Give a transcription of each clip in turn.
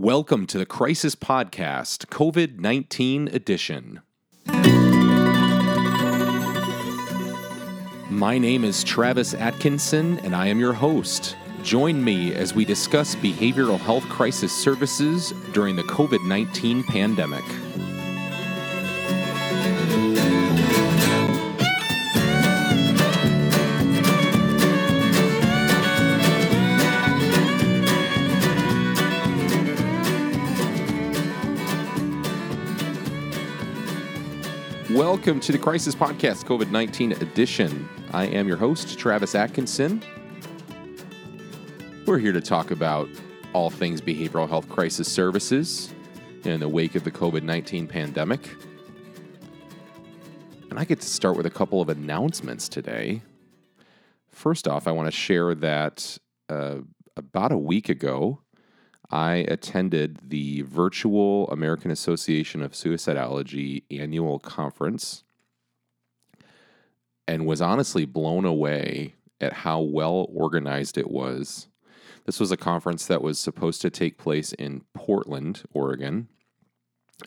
Welcome to the Crisis Podcast, COVID 19 edition. My name is Travis Atkinson, and I am your host. Join me as we discuss behavioral health crisis services during the COVID 19 pandemic. Welcome to the Crisis Podcast, COVID 19 edition. I am your host, Travis Atkinson. We're here to talk about all things behavioral health crisis services in the wake of the COVID 19 pandemic. And I get to start with a couple of announcements today. First off, I want to share that uh, about a week ago, I attended the virtual American Association of Suicidology annual conference and was honestly blown away at how well organized it was. This was a conference that was supposed to take place in Portland, Oregon.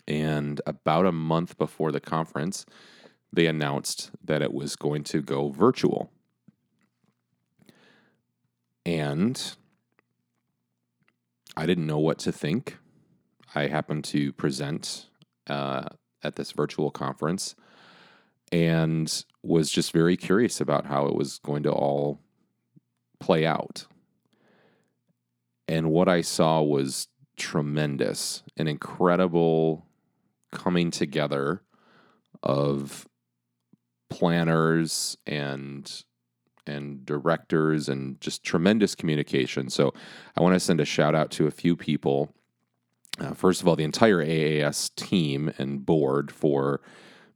And about a month before the conference, they announced that it was going to go virtual. And I didn't know what to think. I happened to present uh, at this virtual conference and was just very curious about how it was going to all play out. And what I saw was tremendous, an incredible coming together of planners and and directors and just tremendous communication. So I want to send a shout out to a few people. Uh, first of all, the entire AAS team and board for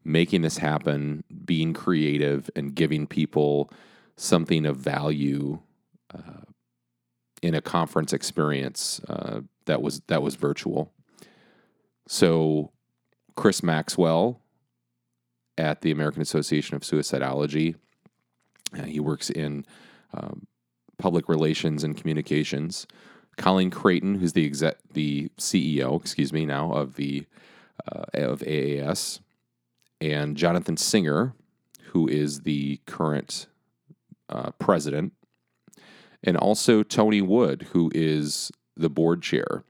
making this happen, being creative, and giving people something of value uh, in a conference experience uh, that was that was virtual. So, Chris Maxwell at the American Association of Suicidology uh, he works in um, public relations and communications. Colleen Creighton, who's the exec, the CEO, excuse me, now of the uh, of AAS, and Jonathan Singer, who is the current uh, president, and also Tony Wood, who is the board chair.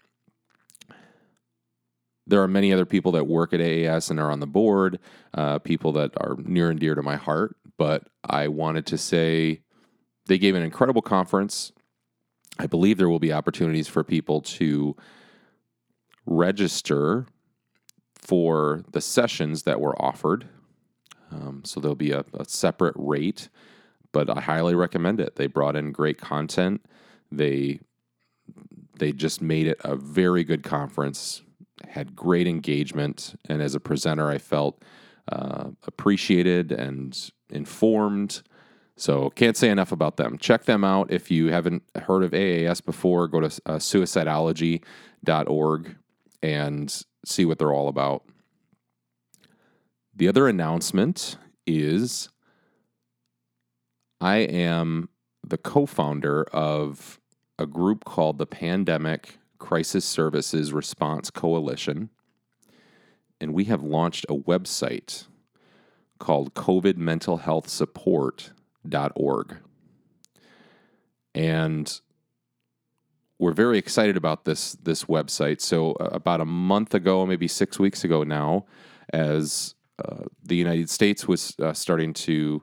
There are many other people that work at AAS and are on the board, uh, people that are near and dear to my heart but I wanted to say they gave an incredible conference. I believe there will be opportunities for people to register for the sessions that were offered. Um, so there'll be a, a, separate rate, but I highly recommend it. They brought in great content. They they just made it a very good conference. Had great engagement, and as a presenter, I felt uh, appreciated and informed. So can't say enough about them. Check them out if you haven't heard of AAS before. Go to uh, suicidology.org and see what they're all about. The other announcement is I am the co-founder of a group called the Pandemic Crisis Services Response Coalition and we have launched a website called covidmentalhealthsupport.org. And we're very excited about this this website. So uh, about a month ago, maybe six weeks ago now, as uh, the United States was uh, starting to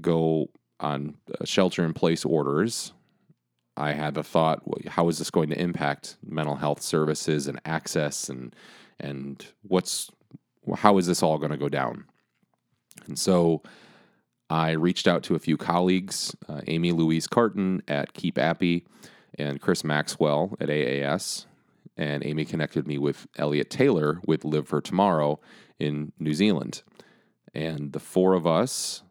go on uh, shelter in place orders, I had a thought: how is this going to impact mental health services and access and and what's how is this all going to go down? And so I reached out to a few colleagues, uh, Amy Louise Carton at Keep Appy and Chris Maxwell at AAS. And Amy connected me with Elliot Taylor with Live for Tomorrow in New Zealand. And the four of us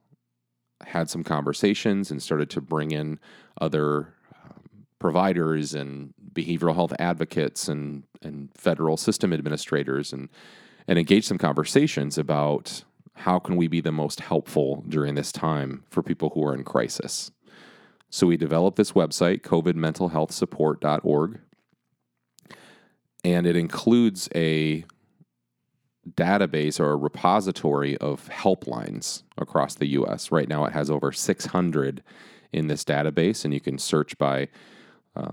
had some conversations and started to bring in other um, providers and behavioral health advocates and and federal system administrators and and engage some conversations about how can we be the most helpful during this time for people who are in crisis. So we developed this website, covidmentalhealthsupport.org. and it includes a database or a repository of helplines across the US. Right now, it has over 600 in this database, and you can search by uh,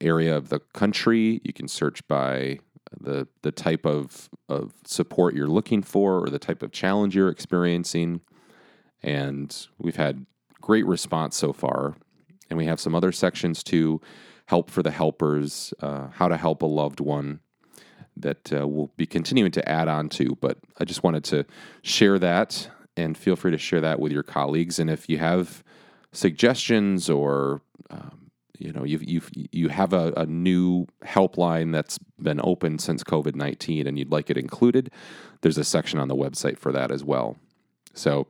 area of the country, you can search by the, the type of, of support you're looking for or the type of challenge you're experiencing. And we've had great response so far. And we have some other sections too help for the helpers, uh, how to help a loved one that uh, we'll be continuing to add on to. But I just wanted to share that and feel free to share that with your colleagues. And if you have suggestions or um, you know you you you have a, a new helpline that's been open since COVID nineteen and you'd like it included, there's a section on the website for that as well. So,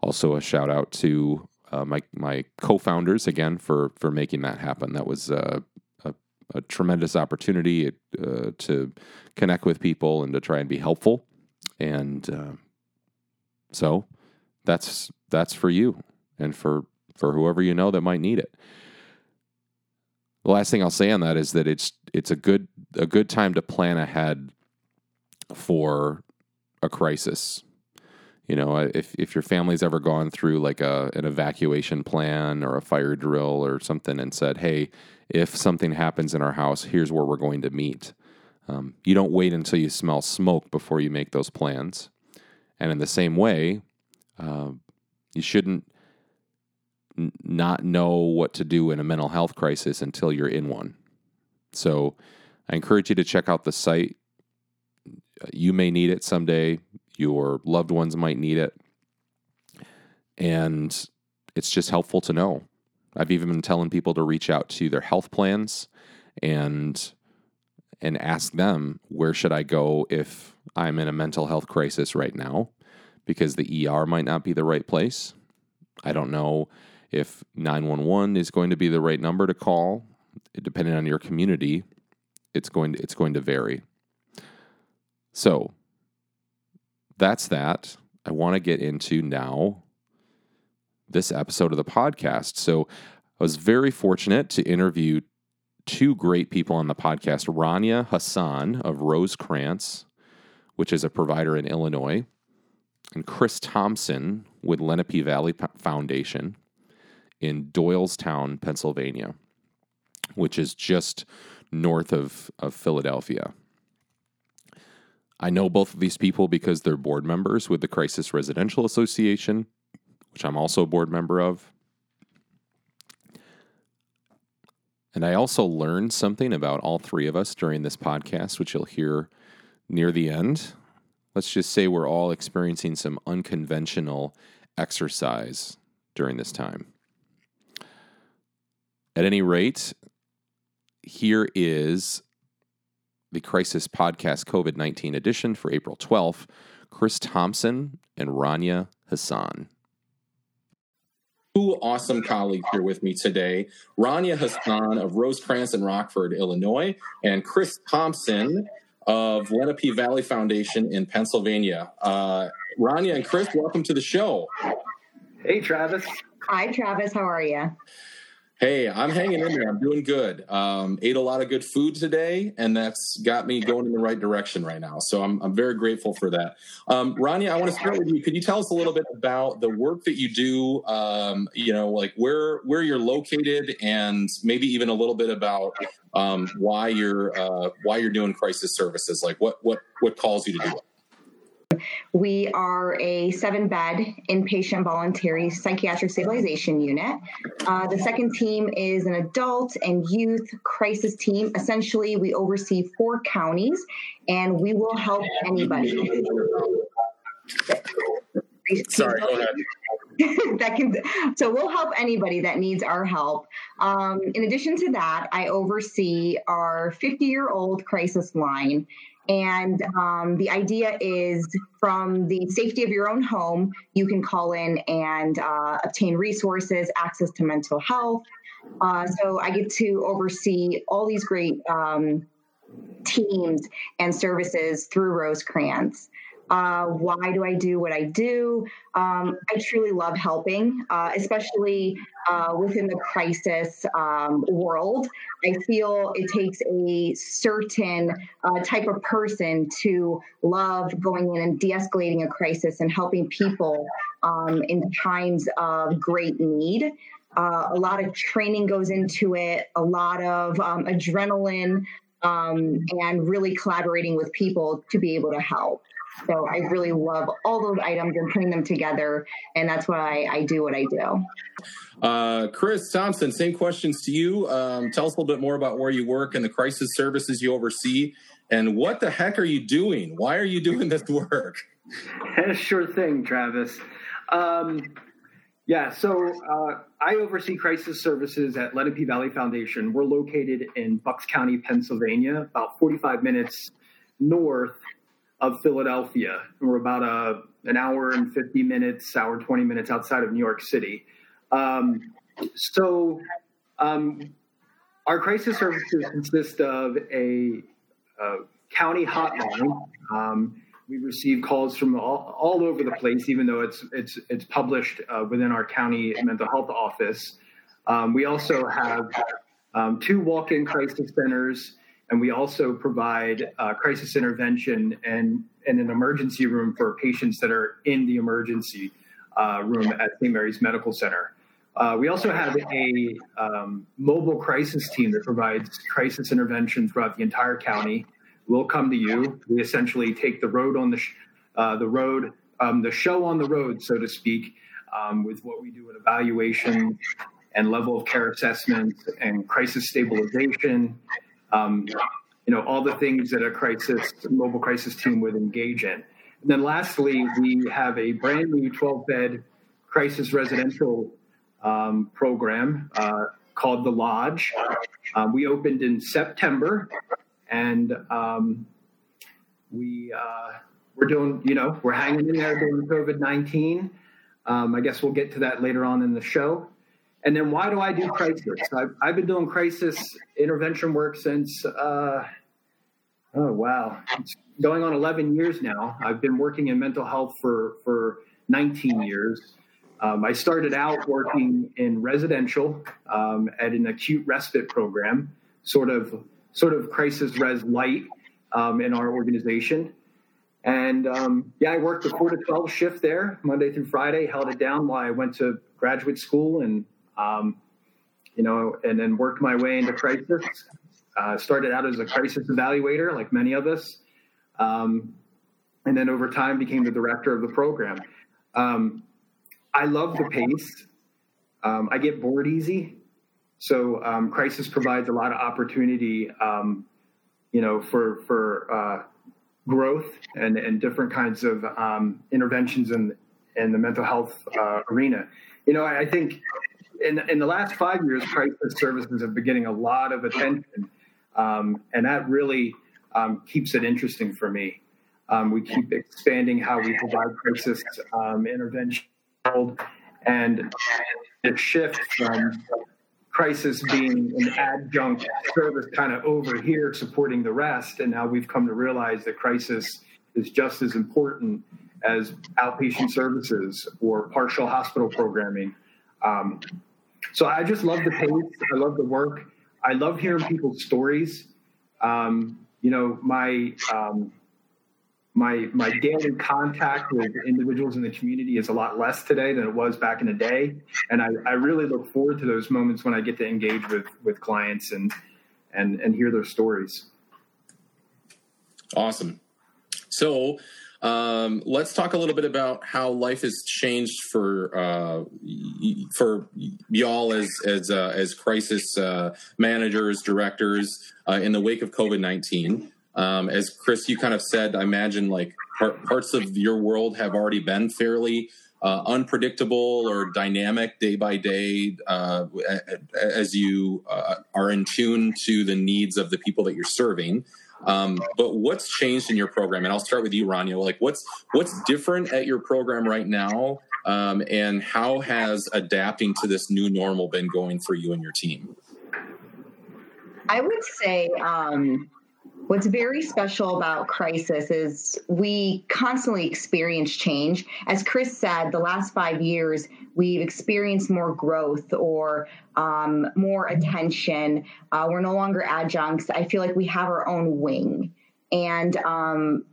also a shout out to uh, my my co-founders again for for making that happen. That was uh, a, a, tremendous opportunity uh, to connect with people and to try and be helpful. And uh, so that's that's for you and for for whoever you know that might need it. The last thing I'll say on that is that it's it's a good a good time to plan ahead for a crisis you know, if if your family's ever gone through like a an evacuation plan or a fire drill or something and said, "Hey, if something happens in our house, here's where we're going to meet." Um, you don't wait until you smell smoke before you make those plans. And in the same way, uh, you shouldn't n- not know what to do in a mental health crisis until you're in one. So I encourage you to check out the site. You may need it someday your loved ones might need it. And it's just helpful to know. I've even been telling people to reach out to their health plans and and ask them where should I go if I'm in a mental health crisis right now because the ER might not be the right place. I don't know if 911 is going to be the right number to call. Depending on your community, it's going to, it's going to vary. So, that's that. I want to get into now this episode of the podcast. So I was very fortunate to interview two great people on the podcast Ranya Hasan of Rosecrance, which is a provider in Illinois, and Kris Thompson with Lenape Valley Foundation in Doylestown, Pennsylvania, which is just north of, of Philadelphia. I know both of these people because they're board members with the Crisis Residential Association, which I'm also a board member of. And I also learned something about all three of us during this podcast, which you'll hear near the end. Let's just say we're all experiencing some unconventional exercise during this time. At any rate, here is the Crisis Podcast COVID 19 edition for April 12th, Kris Thompson and Ranya Hasan. Two awesome colleagues here with me today Ranya Hasan of Rosecrance in Rockford, Illinois, and Kris Thompson of Lenape Valley Foundation in Pennsylvania. Uh, Ranya and Kris, welcome to the show. Hey, Travis. Hi, Travis. How are you? Hey, I'm hanging in there. I'm doing good. Um, ate a lot of good food today, and that's got me going in the right direction right now. So I'm, I'm very grateful for that. Um, Ranya, I want to start with you. Could you tell us a little bit about the work that you do? Um, you know, like where where you're located, and maybe even a little bit about um, why you're uh, why you're doing crisis services. Like what what what calls you to do it? We are a seven bed inpatient voluntary psychiatric stabilization unit. Uh, the second team is an adult and youth crisis team. Essentially, we oversee four counties and we will help anybody. Sorry, go ahead. that can so we'll help anybody that needs our help um, in addition to that i oversee our 50 year old crisis line and um, the idea is from the safety of your own home, you can call in and uh, obtain resources, access to mental health. Uh, so I get to oversee all these great um, teams and services through Rosecrance. Uh, why do I do what I do? Um, I truly love helping, uh, especially uh, within the crisis um, world. I feel it takes a certain uh, type of person to love going in and de escalating a crisis and helping people um, in times of great need. Uh, a lot of training goes into it, a lot of um, adrenaline, um, and really collaborating with people to be able to help. So I really love all those items and putting them together, and that's why I do what I do. Uh, Kris Thompson, same questions to you. Um, tell us a little bit more about where you work and the crisis services you oversee, and what the heck are you doing? Why are you doing this work? sure thing, Travis. Um, yeah, so uh, I oversee crisis services at Lenape Valley Foundation. We're located in Bucks County, Pennsylvania, about 45 minutes north of Philadelphia. And we're about a, an hour and 50 minutes, hour 20 minutes outside of New York City. Um, so um, our crisis services consist of a, a county hotline. Um, we receive calls from all, all, over the place, even though it's it's it's published uh, within our county mental health office. Um, we also have um, two walk-in crisis centers, and we also provide uh, crisis intervention and, and an emergency room for patients that are in the emergency uh, room at St. Mary's Medical Center. Uh, we also have a um, mobile crisis team that provides crisis intervention throughout the entire county we'll come to you. We essentially take the road on the sh- uh, the road, um, the show on the road, so to speak, um, with what we do at evaluation and level of care assessment and crisis stabilization. Um, you know all the things that a crisis mobile crisis team would engage in. And then lastly, we have a brand new 12 bed crisis residential um, program uh, called the Lodge. Um, we opened in September and um, we uh, we're doing you know we're hanging in there during COVID nineteen. Um, I guess we'll get to that later on in the show. And then why do I do crisis? I've, I've been doing crisis intervention work since uh, oh wow, it's going on eleven years now. I've been working in mental health for for nineteen years. Um, I started out working in residential um, at an acute respite program, sort of sort of crisis res light um, in our organization. And um, yeah, I worked the four to 12 shift there Monday through Friday, held it down while I went to graduate school and, um, you know, and then worked my way into crisis. Uh, started out as a crisis evaluator, like many of us. Um, and then over time became the director of the program. Um, I love the pace. Um, I get bored easy. So um, crisis provides a lot of opportunity, um, you know, for for uh, growth and, and different kinds of um, interventions in in the mental health uh, arena. You know, I, I, think in in the last five years, crisis services have been getting a lot of attention, um, and that really um, keeps it interesting for me. Um, we keep expanding how we provide crisis intervention, and the shift from crisis being an adjunct service kind of over here supporting the rest. And now we've come to realize that crisis is just as important as outpatient services or partial hospital programming. Um, so I just love the pace. I love the work. I love hearing people's stories. Um, you know, my um, my my daily contact with individuals in the community is a lot less today than it was back in the day and I, I really look forward to those moments when i get to engage with with clients and and and hear their stories awesome so um, let's talk a little bit about how life has changed for uh, for y'all as as uh, as crisis uh, managers, directors uh, in the wake of COVID nineteen. Um, as Kris, you kind of said, I imagine like part, parts of your world have already been fairly uh, unpredictable or dynamic day by day uh, as you uh, are in tune to the needs of the people that you're serving. Um, but what's changed in your program? And I'll start with you, Ranya. Like, what's what's different at your program right now, um, and how has adapting to this new normal been going for you and your team? I would say um, What's very special about Crisis is we constantly experience change. As Kris said, the last five years, we've experienced more growth or um, more attention. Uh, we're no longer adjuncts. I feel like we have our own wing. And um,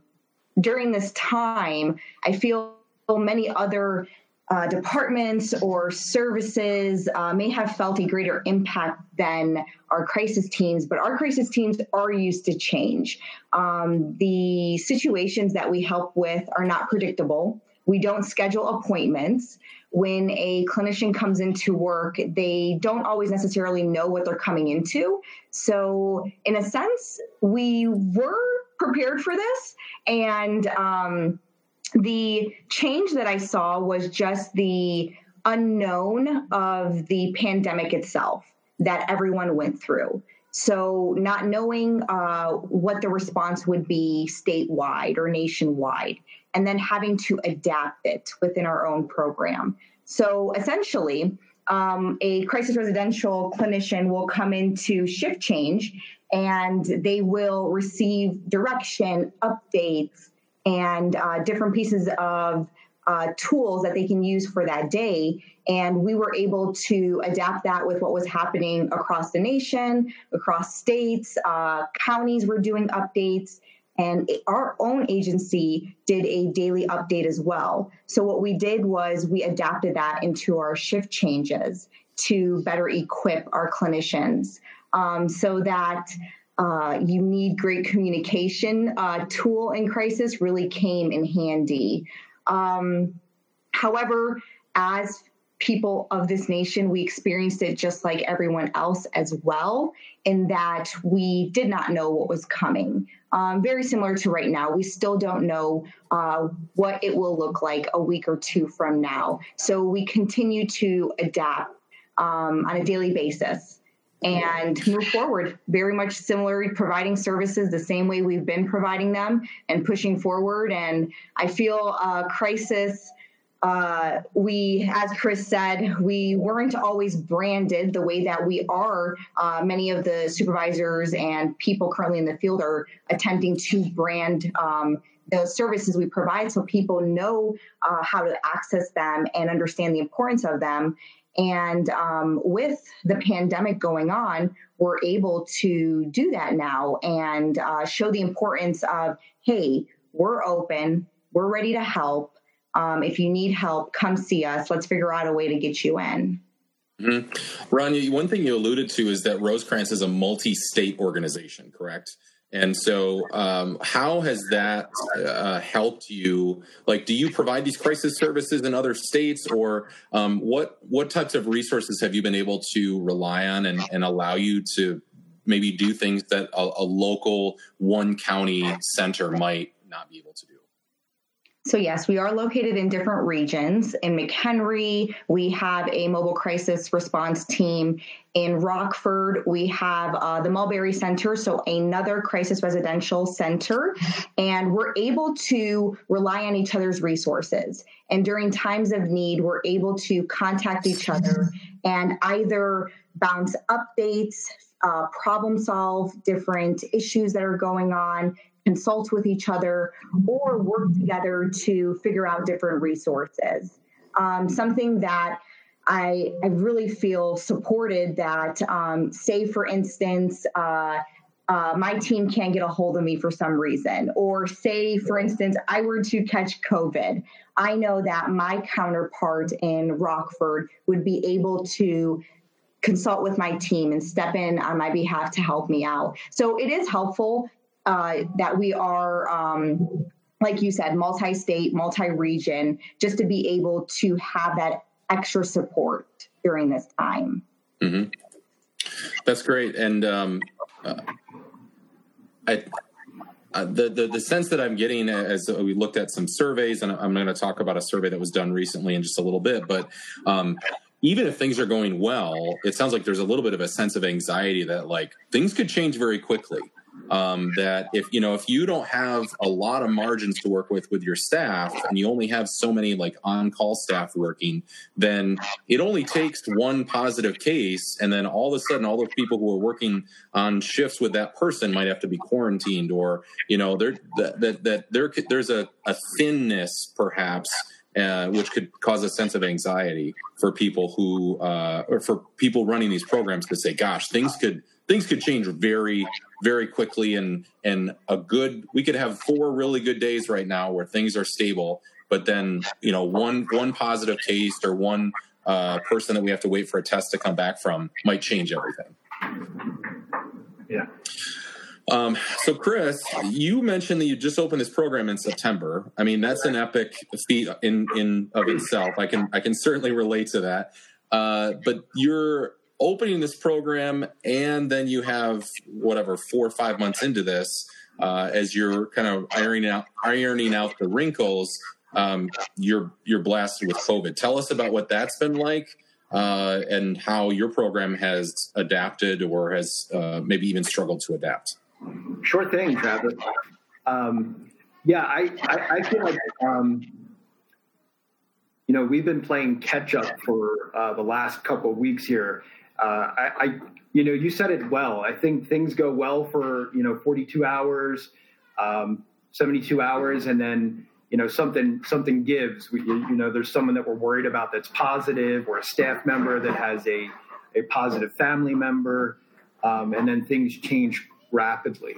during this time, I feel many other uh, departments or services uh, may have felt a greater impact than our crisis teams, but our crisis teams are used to change. Um, the situations that we help with are not predictable. We don't schedule appointments. When a clinician comes into work, they don't always necessarily know what they're coming into. So, in a sense, we were prepared for this. And um, the change that I saw was just the unknown of the pandemic itself that everyone went through. So, not knowing uh, what the response would be statewide or nationwide, and then having to adapt it within our own program. So, essentially, um, a crisis residential clinician will come into shift change and they will receive direction, updates, and uh, different pieces of uh, tools that they can use for that day. And we were able to adapt that with what was happening across the nation, across states, uh, counties were doing updates. And our own agency did a daily update as well. So, what we did was we adapted that into our shift changes to better equip our clinicians um, so that uh, you need great communication uh, tool in crisis really came in handy. Um, however, as people of this nation, we experienced it just like everyone else as well, in that we did not know what was coming. Um, very similar to right now, we still don't know uh, what it will look like a week or two from now. So we continue to adapt um, on a daily basis and move forward. Very much similar, providing services the same way we've been providing them and pushing forward. And I feel uh, crisis. Uh, we, as Kris said, we weren't always branded the way that we are. Uh, many of the supervisors and people currently in the field are attempting to brand um, the services we provide so people know uh, how to access them and understand the importance of them. And um, with the pandemic going on, we're able to do that now and uh, show the importance of hey, we're open, we're ready to help. Um, if you need help, come see us. Let's figure out a way to get you in. Mm-hmm. Ranya, one thing you alluded to is that Rosecrance is a multi state organization, correct? And so, um, how has that uh, helped you? Like, do you provide these crisis services in other states, or um, what what types of resources have you been able to rely on and, and allow you to maybe do things that a, a local one county center might not be able to do? So, yes, we are located in different regions. In McHenry, we have a mobile crisis response team. In Rockford, we have uh, the Mulberry Center, so another crisis residential center. And we're able to rely on each other's resources. And during times of need, we're able to contact each other and either bounce updates, uh, problem solve different issues that are going on, consult with each other, or work together to figure out different resources. Um, something that I, I really feel supported that, um, say, for instance, uh, uh, my team can't get a hold of me for some reason, or say, for instance, I were to catch COVID, I know that my counterpart in Rockford would be able to consult with my team and step in on my behalf to help me out. So it is helpful uh, that we are, um, like you said, multi state, multi region, just to be able to have that extra support during this time. Mm-hmm. That's great. And um, uh, I, uh, the, the the sense that I'm getting as we looked at some surveys, and I'm going to talk about a survey that was done recently in just a little bit, but um, even if things are going well, it sounds like there's a little bit of a sense of anxiety that like things could change very quickly. Um, that if you know if you don't have a lot of margins to work with with your staff and you only have so many like on-call staff working then it only takes one positive case and then all of a sudden all the people who are working on shifts with that person might have to be quarantined or you know there that that, that there there's a, a thinness perhaps uh, which could cause a sense of anxiety for people who uh, or for people running these programs to say gosh things could things could change very very quickly and and a good we could have four really good days right now where things are stable but then you know one one positive case or one uh, person that we have to wait for a test to come back from might change everything. Yeah. Um, so Kris you mentioned that you just opened this program in september. I mean that's an epic feat in in of itself. I can i can certainly relate to that. Uh, but you're opening this program and then you have whatever four or five months into this uh, as you're kind of ironing out ironing out the wrinkles um, you're you're blasted with covid. Tell us about what that's been like uh, and how your program has adapted or has uh, maybe even struggled to adapt. Sure thing travis. Um, yeah I, I, I feel like um, you know we've been playing catch up for uh, the last couple of weeks here uh, I, I, you know, you said it well. I think things go well for you know 42 hours, um, 72 hours, and then you know something something gives. We, you know, there's someone that we're worried about that's positive, or a staff member that has a a positive family member, um, and then things change rapidly.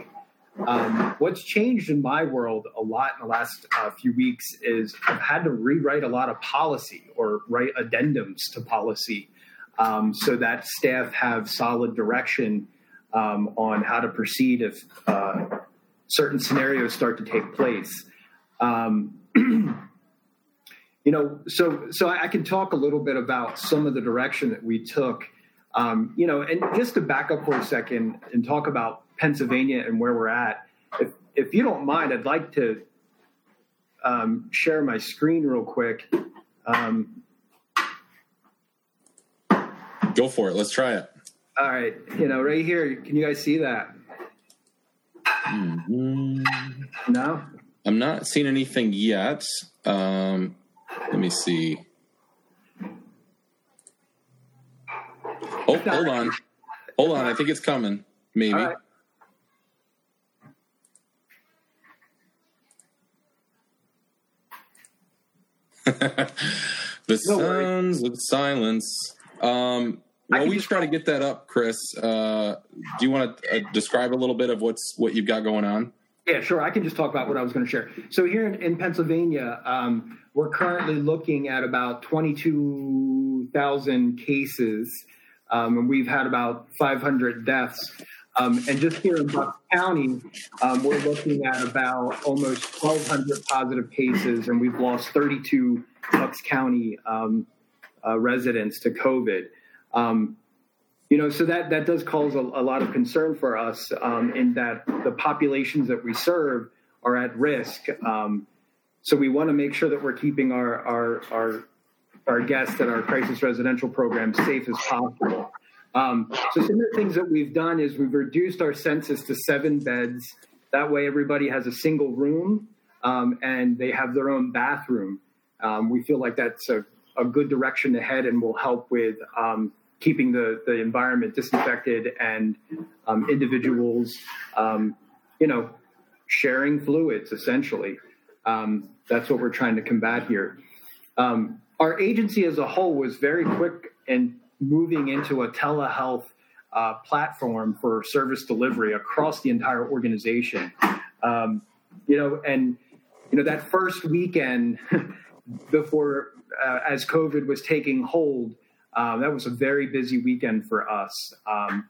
Um, what's changed in my world a lot in the last uh, few weeks is I've had to rewrite a lot of policy or write addendums to policy um, so that staff have solid direction um, on how to proceed if uh, certain scenarios start to take place. Um, you know, so so I can talk a little bit about some of the direction that we took. Um, you know, and just to back up for a second and talk about Pennsylvania and where we're at. If if you don't mind, I'd like to um, share my screen real quick. Um, Go for it. Let's try it. All right. You know, right here, can you guys see that? Mm-hmm. No? I'm not seeing anything yet. Um, let me see. Oh, hold on. Hold on. I think it's coming. Maybe. Right. the No sounds of silence. Um, while we just- try to get that up, Kris, uh, do you want to uh, describe a little bit of what's what you've got going on? Yeah, sure. I can just talk about what I was going to share. So here in, in Pennsylvania, um, we're currently looking at about 22,000 cases, um, and we've had about 500 deaths. Um, and just here in Bucks County, um, we're looking at about almost 1,200 positive cases, and we've lost 32 Bucks County um, uh, residents to COVID. Um, you know, so that that does cause a, a lot of concern for us um, in that the populations that we serve are at risk. Um, so we want to make sure that we're keeping our our our our guests at our crisis residential program safe as possible. Um, so some of the things that we've done is we've reduced our census to seven beds. That way, everybody has a single room um, and they have their own bathroom. Um, we feel like that's a, a good direction ahead and will help with um, keeping the, the environment disinfected and um, individuals, um, you know, sharing fluids essentially. Um, that's what we're trying to combat here. Um, our agency as a whole was very quick in moving into a telehealth uh, platform for service delivery across the entire organization. Um, you know, and you know that first weekend before uh, as COVID was taking hold, um, that was a very busy weekend for us. Um,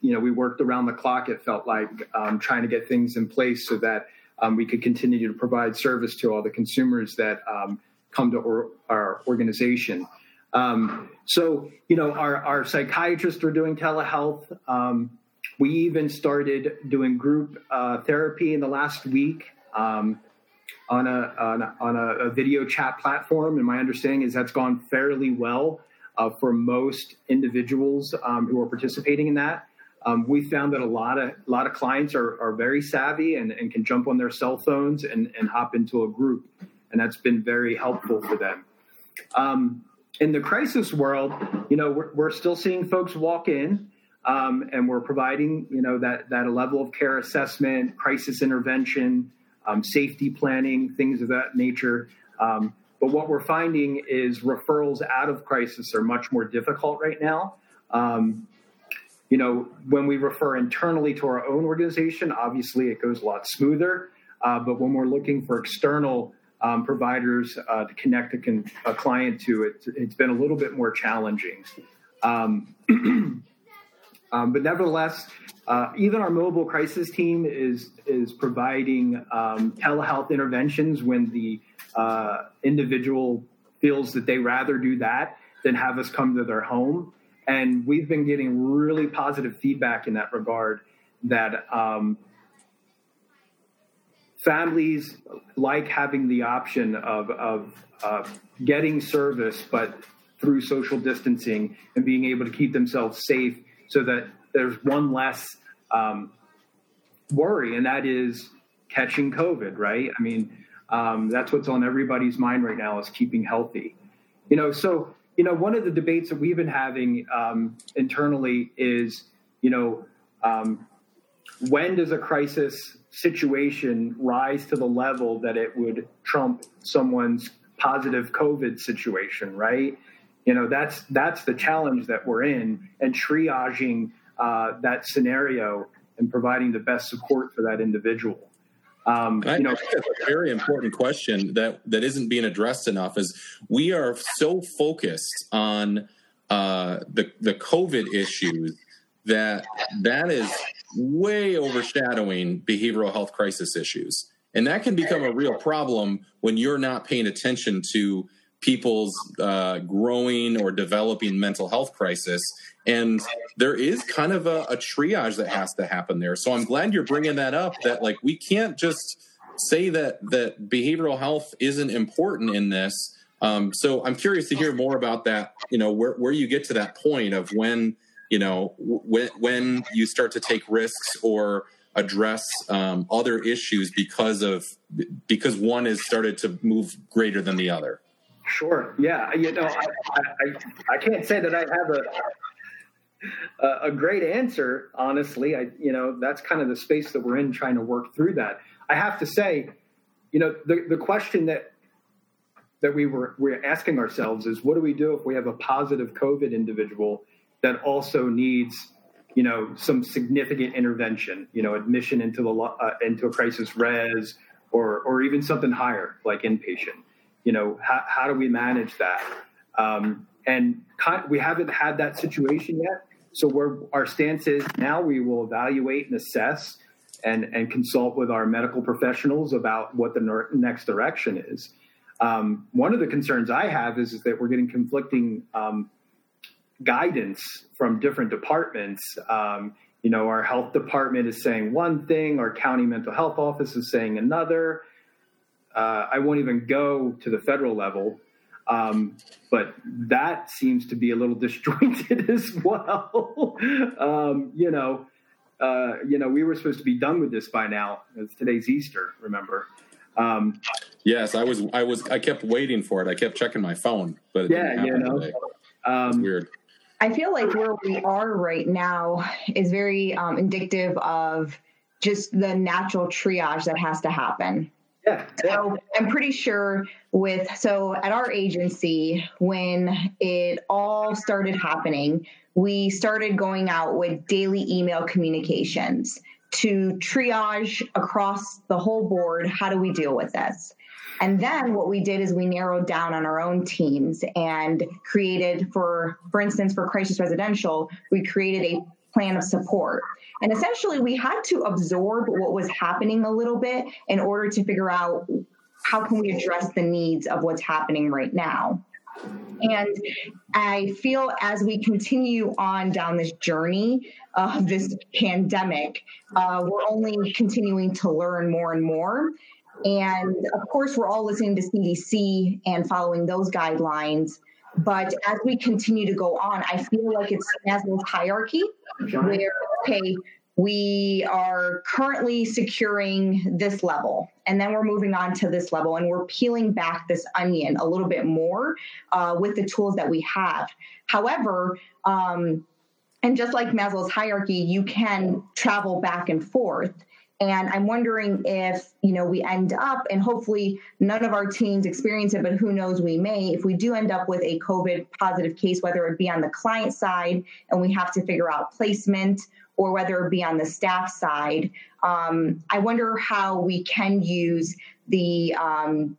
you know, we worked around the clock. It felt like um, trying to get things in place so that um, we could continue to provide service to all the consumers that um, come to or, our organization. Um, so, you know, our, our psychiatrists are doing telehealth. We even started doing group uh, therapy in the last week on, a, on, a, on a, video chat platform. And my understanding is that's gone fairly well uh, for most individuals um, who are participating in that. um, we found that a lot of a lot of clients are, are very savvy and, and can jump on their cell phones and, and hop into a group, and that's been very helpful for them. Um, in the crisis world, you know, we're, we're still seeing folks walk in, um, and we're providing, you know, that that level of care assessment, crisis intervention, um, safety planning, things of that nature. Um, but what we're finding is referrals out of crisis are much more difficult right now. Um, you know, when we refer internally to our own organization, obviously it goes a lot smoother. Uh, but when we're looking for external um, providers uh, to connect a, con- a, client to, it, it's been a little bit more challenging. Um, um, but nevertheless, uh, even our mobile crisis team is is providing um, telehealth interventions when the uh, individual feels that they rather do that than have us come to their home. And we've been getting really positive feedback in that regard that um, families like having the option of, of getting service, but through social distancing and being able to keep themselves safe so that there's one less um, worry, and that is catching COVID, right? I mean, um, that's what's on everybody's mind right now is keeping healthy. You know, so you know, one of the debates that we've been having um, internally is, you know, um, when does a crisis situation rise to the level that it would trump someone's positive COVID situation, right? You know, that's that's the challenge that we're in, and triaging uh, that scenario and providing the best support for that individual. Um, you know, that's a very important question that that isn't being addressed enough. Is we are so focused on uh, the the COVID issues that that is way overshadowing behavioral health crisis issues, and that can become a real problem when you're not paying attention to people's uh, growing or developing mental health crisis. And there is kind of a, a, triage that has to happen there. So I'm glad you're bringing that up. That like we can't just say that that behavioral health isn't important in this. Um, so I'm curious to hear more about that. You know, where where you get to that point of when you know when when you start to take risks or address um, other issues because of because one has started to move greater than the other. Sure. Yeah. You know, I, I, I can't say that I have a, a great answer, honestly. I, you know, that's kind of the space that we're in trying to work through that. I have to say, you know, the, the question that, that we were, we're asking ourselves is what do we do if we have a positive COVID individual that also needs, you know, some significant intervention, you know, admission into the, uh, into a crisis res or, or even something higher like inpatient you know, how, how do we manage that? Um, and we haven't had that situation yet. So where our stance is now, we will evaluate and assess and, and consult with our medical professionals about what the next direction is. Um, one of the concerns I have is, is that we're getting conflicting um, guidance from different departments. Um, you know, our health department is saying one thing, our county mental health office is saying another. Uh, I won't even go to the federal level, um, but that seems to be a little disjointed as well. um, you know, uh, you know, we were supposed to be done with this by now. It's today's Easter, remember? Um, yes, I was. I was. I kept waiting for it. I kept checking my phone, but yeah, you know, um, weird. I feel like where we are right now is very um, indicative of just the natural triage that has to happen. Yeah, So I'm pretty sure with so at our agency when it all started happening, we started going out with daily email communications to triage across the whole board how do we deal with this? And then what we did is we narrowed down on our own teams and created for for instance for crisis residential, we created a plan of support and essentially, we had to absorb what was happening a little bit in order to figure out how can we address the needs of what's happening right now. And I feel as we continue on down this journey of this pandemic, uh, we're only continuing to learn more and more. And of course, we're all listening to CDC and following those guidelines. But as we continue to go on, I feel like it's Maslow's hierarchy, where okay, we are currently securing this level and then we're moving on to this level and we're peeling back this onion a little bit more uh, with the tools that we have. However um, and just like maslow's hierarchy you can travel back and forth and i'm wondering if you know we end up and hopefully none of our teams experience it but who knows we may if we do end up with a covid positive case whether it be on the client side and we have to figure out placement or whether it be on the staff side. Um, I wonder how we can use the um,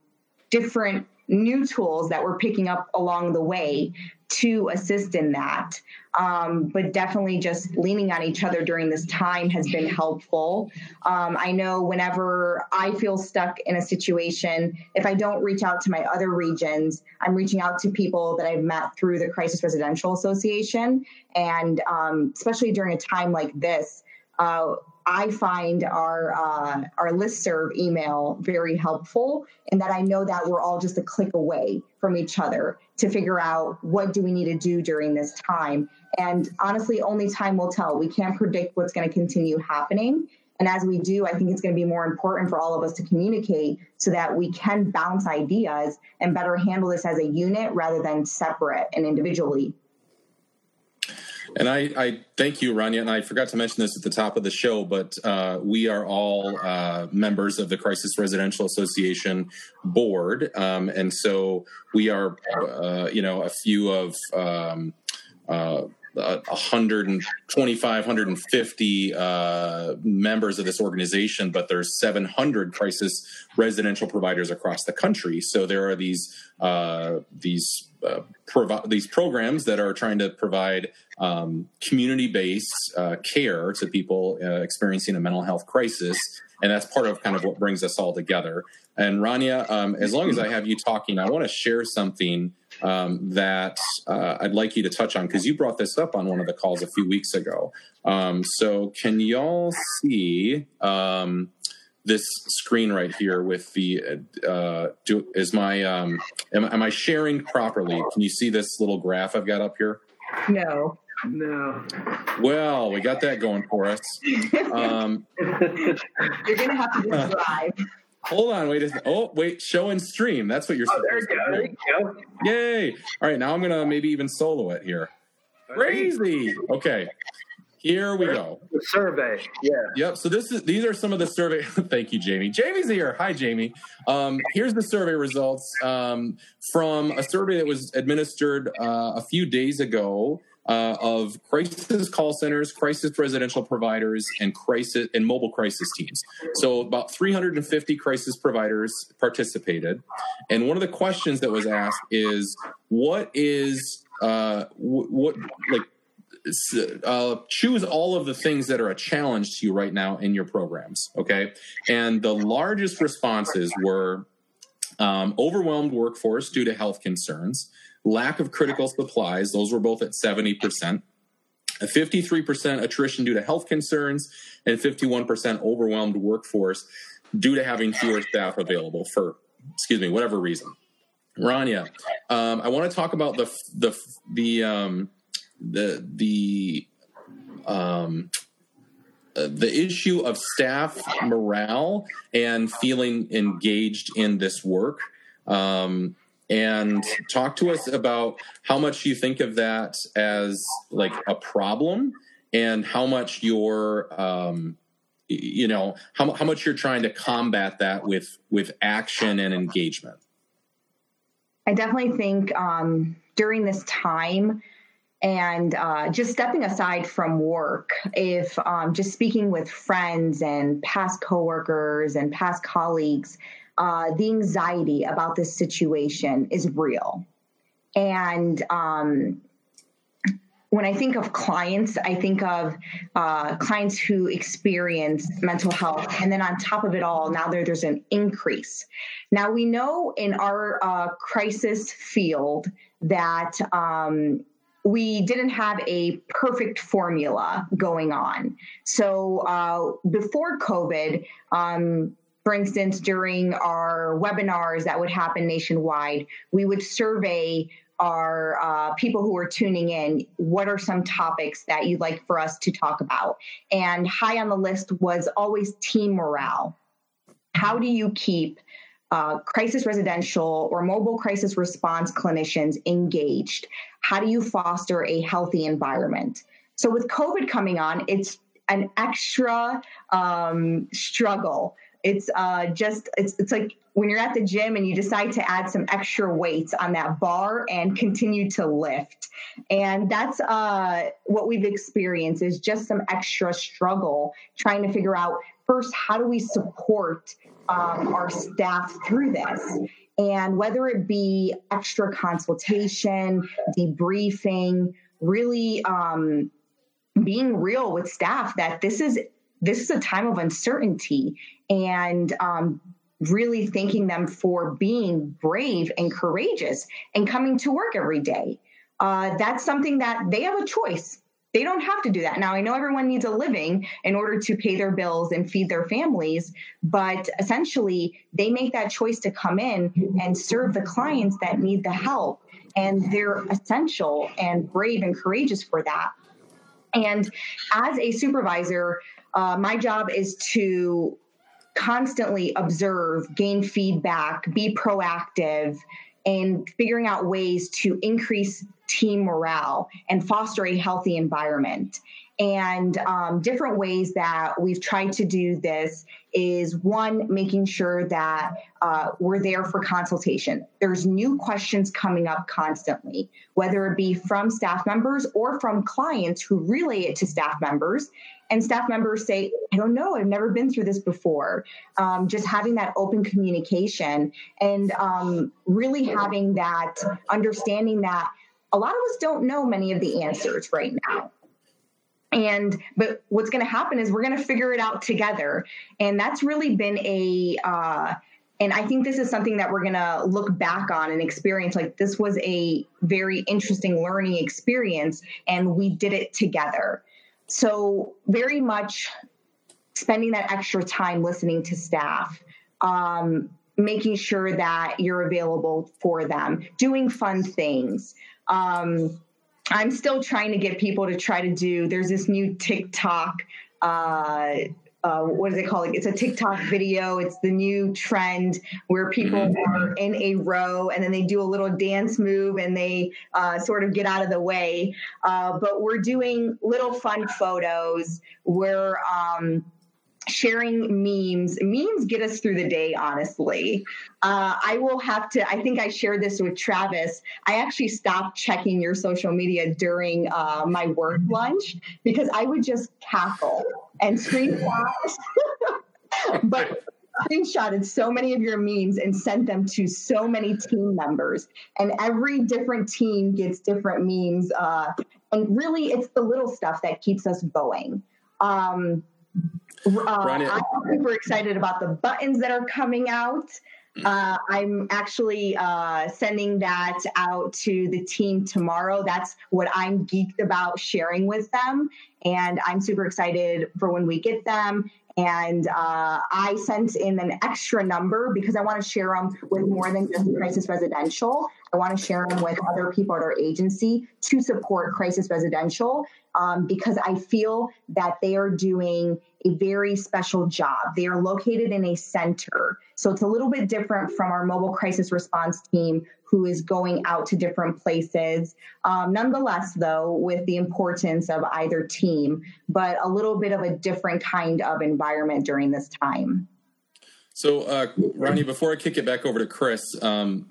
different new tools that we're picking up along the way to assist in that. Um, but definitely just leaning on each other during this time has been helpful. Um, I know whenever I feel stuck in a situation, if I don't reach out to my other regions, I'm reaching out to people that I've met through the Crisis Residential Association. And um, especially during a time like this, uh, I find our uh, our listserv email very helpful, in that I know that we're all just a click away from each other to figure out what do we need to do during this time. And honestly, only time will tell. We can't predict what's going to continue happening. And as we do, I think it's going to be more important for all of us to communicate so that we can bounce ideas and better handle this as a unit rather than separate and individually. And I, I, thank you, Ranya. And I forgot to mention this at the top of the show, but uh, we are all uh, members of the Crisis Residential Association board, um, and so we are, uh, you know, a few of. Um, uh, 125 150 uh, members of this organization but there's 700 crisis residential providers across the country. So there are these uh, these uh, provi- these programs that are trying to provide um, community-based uh, care to people uh, experiencing a mental health crisis. And that's part of kind of what brings us all together. And Ranya um, as long as i have you talking i want to share something um, that uh, I'd like you to touch on because you brought this up on one of the calls a few weeks ago. Um, so, can y'all see um, this screen right here with the? Uh, do, is my um, am, am I sharing properly? Can you see this little graph I've got up here? No. No. Well, we got that going for us. Um, You're gonna have to describe. Hold on, wait a second. Oh, wait, show and stream. That's what you're oh, there you go. There you go. Yay. All right, now I'm going to maybe even solo it here. Crazy. Okay. Here we go. The survey. Yeah. Yep. So this is these are some of the survey. Thank you, Jamie. Jamie's here. Hi, Jamie. Um, here's the survey results um, from a survey that was administered uh, a few days ago uh, of crisis call centers, crisis residential providers, and crisis and mobile crisis teams. So about 350 crisis providers participated, and one of the questions that was asked is, "What is uh, what like?" Uh, choose all of the things that are a challenge to you right now in your programs. Okay. And the largest responses were um, overwhelmed workforce due to health concerns, lack of critical supplies, those were both at 70%, 53% attrition due to health concerns, and 51% overwhelmed workforce due to having fewer staff available for, excuse me, whatever reason. Ranya, um, I want to talk about the the the um, the the um, uh, the issue of staff morale and feeling engaged in this work. Um, and talk to us about how much you think of that as like a problem and how much you're um, you know how, how much you're trying to combat that with with action and engagement. I definitely think um, during this time and uh, just stepping aside from work if um, just speaking with friends and past coworkers and past colleagues uh, the anxiety about this situation is real. And um, when I think of clients, I think of uh, clients who experience mental health. And then on top of it all, now there, there's an increase. Now, we know in our uh, crisis field that um, we didn't have a perfect formula going on. So uh, before COVID, um, for instance, during our webinars that would happen nationwide, we would survey our uh, people who are tuning in what are some topics that you'd like for us to talk about. And high on the list was always team morale. How do you keep uh, crisis residential or mobile crisis response clinicians engaged? How do you foster a healthy environment? So, with COVID coming on, it's an extra um, struggle. It's uh, just it's it's like when you're at the gym and you decide to add some extra weights on that bar and continue to lift, and that's uh, what we've experienced is just some extra struggle trying to figure out first how do we support um, our staff through this? And whether it be extra consultation debriefing really um, being real with staff that this is this is a time of uncertainty and um, really thanking them for being brave and courageous and coming to work every day. Uh, that's something that they have a choice. They don't have to do that. Now, I know everyone needs a living in order to pay their bills and feed their families, but essentially, they make that choice to come in and serve the clients that need the help. And they're essential and brave and courageous for that. And as a supervisor, uh, my job is to constantly observe, gain feedback, be proactive, and figuring out ways to increase team morale and foster a healthy environment. And um, different ways that we've tried to do this is one, making sure that uh, we're there for consultation. There's new questions coming up constantly, whether it be from staff members or from clients who relay it to staff members. And staff members say, I don't know, I've never been through this before. Um, just having that open communication and um, really having that understanding that a lot of us don't know many of the answers right now. And but what's going to happen is we're going to figure it out together. And that's really been a uh, and i think this is something that we're going to look back on and experience. Like this was a very interesting learning experience and we did it together so very much spending that extra time listening to staff um, making sure that you're available for them doing fun things um, I'm still trying to get people to try to do. There's this new TikTok. Uh, uh, what is it called? It's a TikTok video. It's the new trend where people mm-hmm. are in a row and then they do a little dance move and they uh, sort of get out of the way. Uh, but we're doing little fun photos. We're um, sharing memes. Memes get us through the day, honestly. Uh, I will have to, I think I shared this with Travis. I actually stopped checking your social media during uh, my work lunch because I would just cackle and screenshot. but screenshotted so many of your memes and sent them to so many team members and every different team gets different memes uh, and really it's the little stuff that keeps us going um, uh, I'm super excited about the buttons that are coming out. Uh, I'm actually uh, sending that out to the team tomorrow. That's what I'm geeked about sharing with them. And I'm super excited for when we get them. And uh, I sent in an extra number because I want to share them with more than just Crisis Residential. I want to share them with other people at our agency to support Crisis Residential um, because I feel that they are doing a very special job. They are located in a center. So it's a little bit different from our mobile crisis response team, who is going out to different places. Um, nonetheless, though, with the importance of either team, but a little bit of a different kind of environment during this time. So, uh, Ranya, before I kick it back over to Kris, um,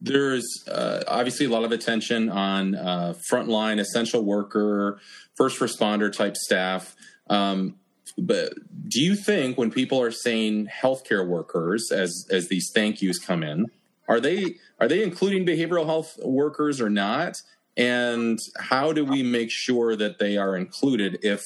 there's uh, obviously a lot of attention on uh, frontline essential worker, first responder type staff. Um, but do you think when people are saying healthcare workers as as these thank yous come in, are they are they including behavioral health workers or not? And how do we make sure that they are included if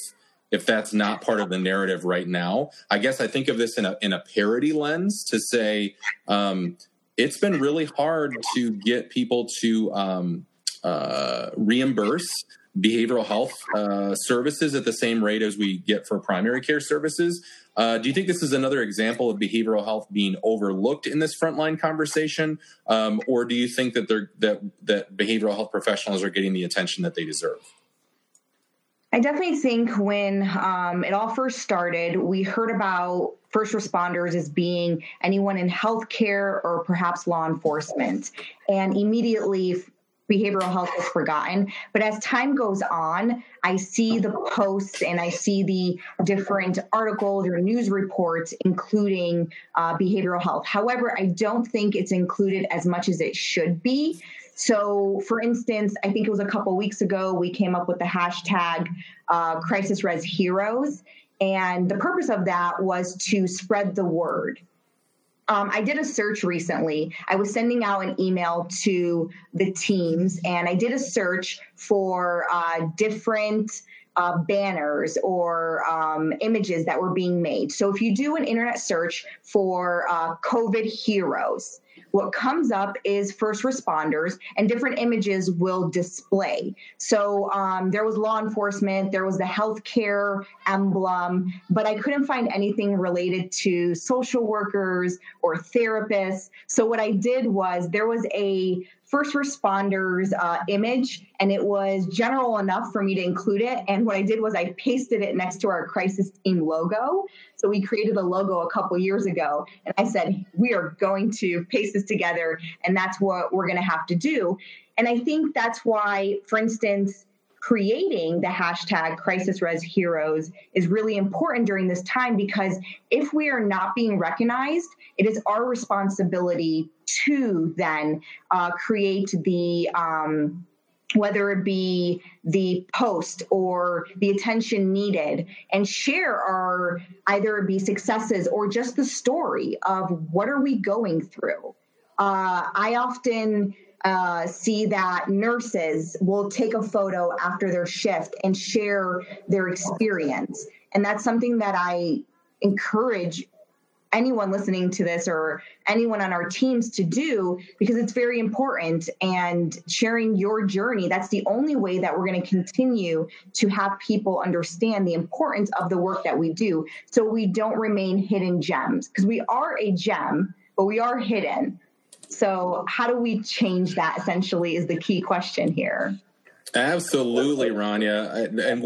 if that's not part of the narrative right now? I guess I think of this in a in a parity lens to say um, it's been really hard to get people to um, uh, reimburse behavioral health uh, services at the same rate as we get for primary care services. Uh, do you think this is another example of behavioral health being overlooked in this frontline conversation, um, or do you think that they're that that behavioral health professionals are getting the attention that they deserve? I definitely think when um, it all first started, we heard about first responders as being anyone in healthcare or perhaps law enforcement. And immediately, behavioral health is forgotten. But as time goes on, I see the posts and I see the different articles or news reports including uh, behavioral health. However, I don't think it's included as much as it should be. So, for instance, I think it was a couple weeks ago, we came up with the hashtag uh, Crisis Res Heroes. And the purpose of that was to spread the word. Um, I did a search recently. I was sending out an email to the teams, and I did a search for uh, different uh, banners or um, images that were being made. So if you do an internet search for uh, COVID heroes, what comes up is first responders and different images will display. So um, there was law enforcement, there was the healthcare emblem, but I couldn't find anything related to social workers or therapists. So what I did was there was a first responders uh, image, and it was general enough for me to include it. And what I did was I pasted it next to our crisis team logo. So we created a logo a couple years ago, and I said we are going to paste this together, and that's what we're going to have to do. And I think that's why, for instance, creating the hashtag crisis res heroes is really important during this time because if we are not being recognized it is our responsibility to then uh, create the um, whether it be the post or the attention needed and share our either it be successes or just the story of what are we going through. Uh, i often uh, see that nurses will take a photo after their shift and share their experience. And that's something that I encourage anyone listening to this or anyone on our teams to do because it's very important. And sharing your journey that's the only way that we're going to continue to have people understand the importance of the work that we do. So we don't remain hidden gems because we are a gem but we are hidden so, how do we change that essentially is the key question here. Absolutely, Ranya. And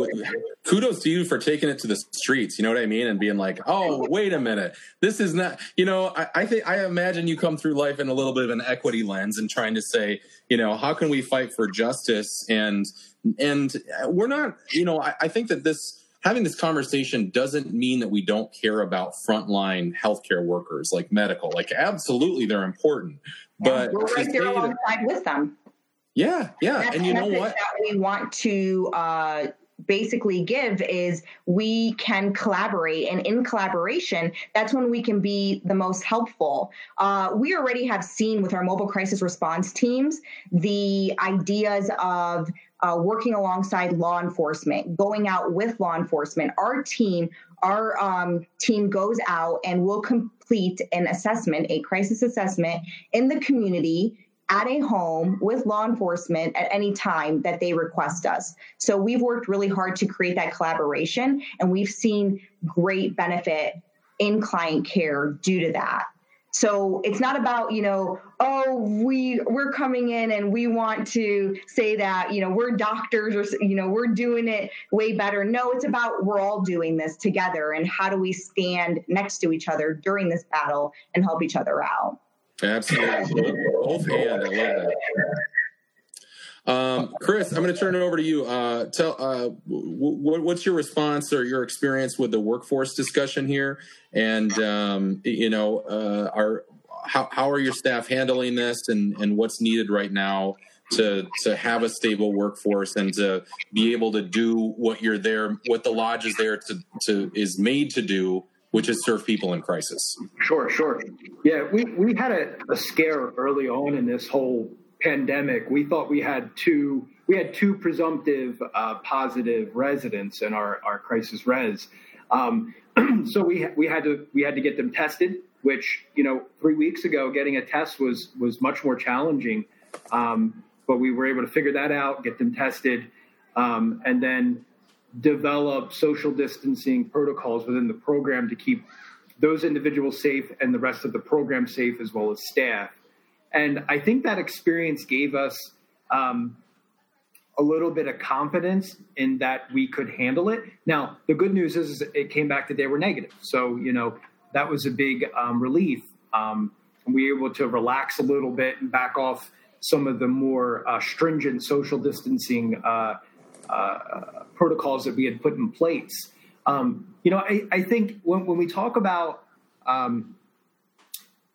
kudos to you for taking it to the streets. You know what I mean? And being like, oh, wait a minute. This is not, you know, I, I think, I imagine you come through life in a little bit of an equity lens and trying to say, you know, how can we fight for justice? And, and we're not, you know, I, I think that this, having this conversation doesn't mean that we don't care about frontline healthcare workers like medical. Like, absolutely, they're important. Yeah, but we're right there alongside with them. Yeah, yeah, and you know what? That we want to uh, basically give is we can collaborate, and in collaboration, that's when we can be the most helpful. Uh, we already have seen with our mobile crisis response teams the ideas of uh, working alongside law enforcement, going out with law enforcement. Our team, our um, team goes out and will complete an assessment, a crisis assessment in the community at a home with law enforcement at any time that they request us. So we've worked really hard to create that collaboration and we've seen great benefit in client care due to that. So it's not about, you know, oh, we we're coming in and we want to say that, you know, we're doctors or you know, we're doing it way better. No, it's about we're all doing this together and how do we stand next to each other during this battle and help each other out. Absolutely. Both hand. I love that. Um, Kris, I'm going to turn it over to you. Uh, tell uh, w- what's your response or your experience with the workforce discussion here, and um, you know, uh, are how, how are your staff handling this, and and what's needed right now to to have a stable workforce and to be able to do what you're there, what the lodge is there to to is made to do, which is serve people in crisis. Sure, sure. Yeah, we we had a, a scare early on in this whole pandemic, we thought we had two we had two presumptive uh, positive residents in our, our crisis res. Um, so we we had to we had to get them tested, which you know three weeks ago getting a test was was much more challenging, um, but we were able to figure that out, get them tested, um, and then develop social distancing protocols within the program to keep those individuals safe and the rest of the program safe as well as staff. And I think that experience gave us um, a little bit of confidence in that we could handle it. Now, the good news is, is it came back that they were negative. So, you know, that was a big um, relief. Um, we were able to relax a little bit and back off some of the more uh, stringent social distancing uh, uh, protocols that we had put in place. Um, you know, I, I think when, when, we talk about, um,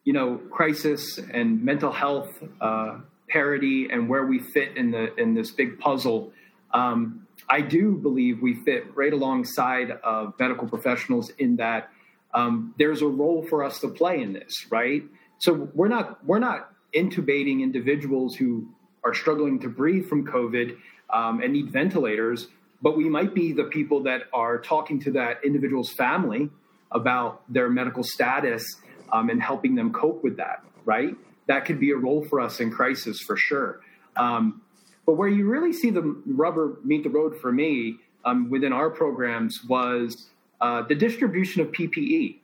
you know, crisis and mental health uh, parity and where we fit in the in this big puzzle, um, I do believe we fit right alongside of medical professionals in that um, there's a role for us to play in this, right? So we're not we're not intubating individuals who are struggling to breathe from COVID um, and need ventilators, but we might be the people that are talking to that individual's family about their medical status um, and helping them cope with that, right? That could be a role for us in crisis for sure. Um, but where you really see the rubber meet the road for me um, within our programs was uh, the distribution of PPE.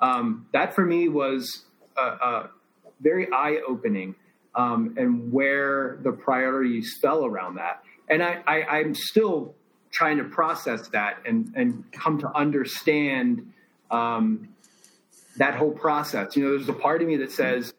Um, that for me was uh, uh, very eye opening um, and where the priorities fell around that. And I, I, am still trying to process that and, and come to understand um, that whole process. You know, there's a part of me that says,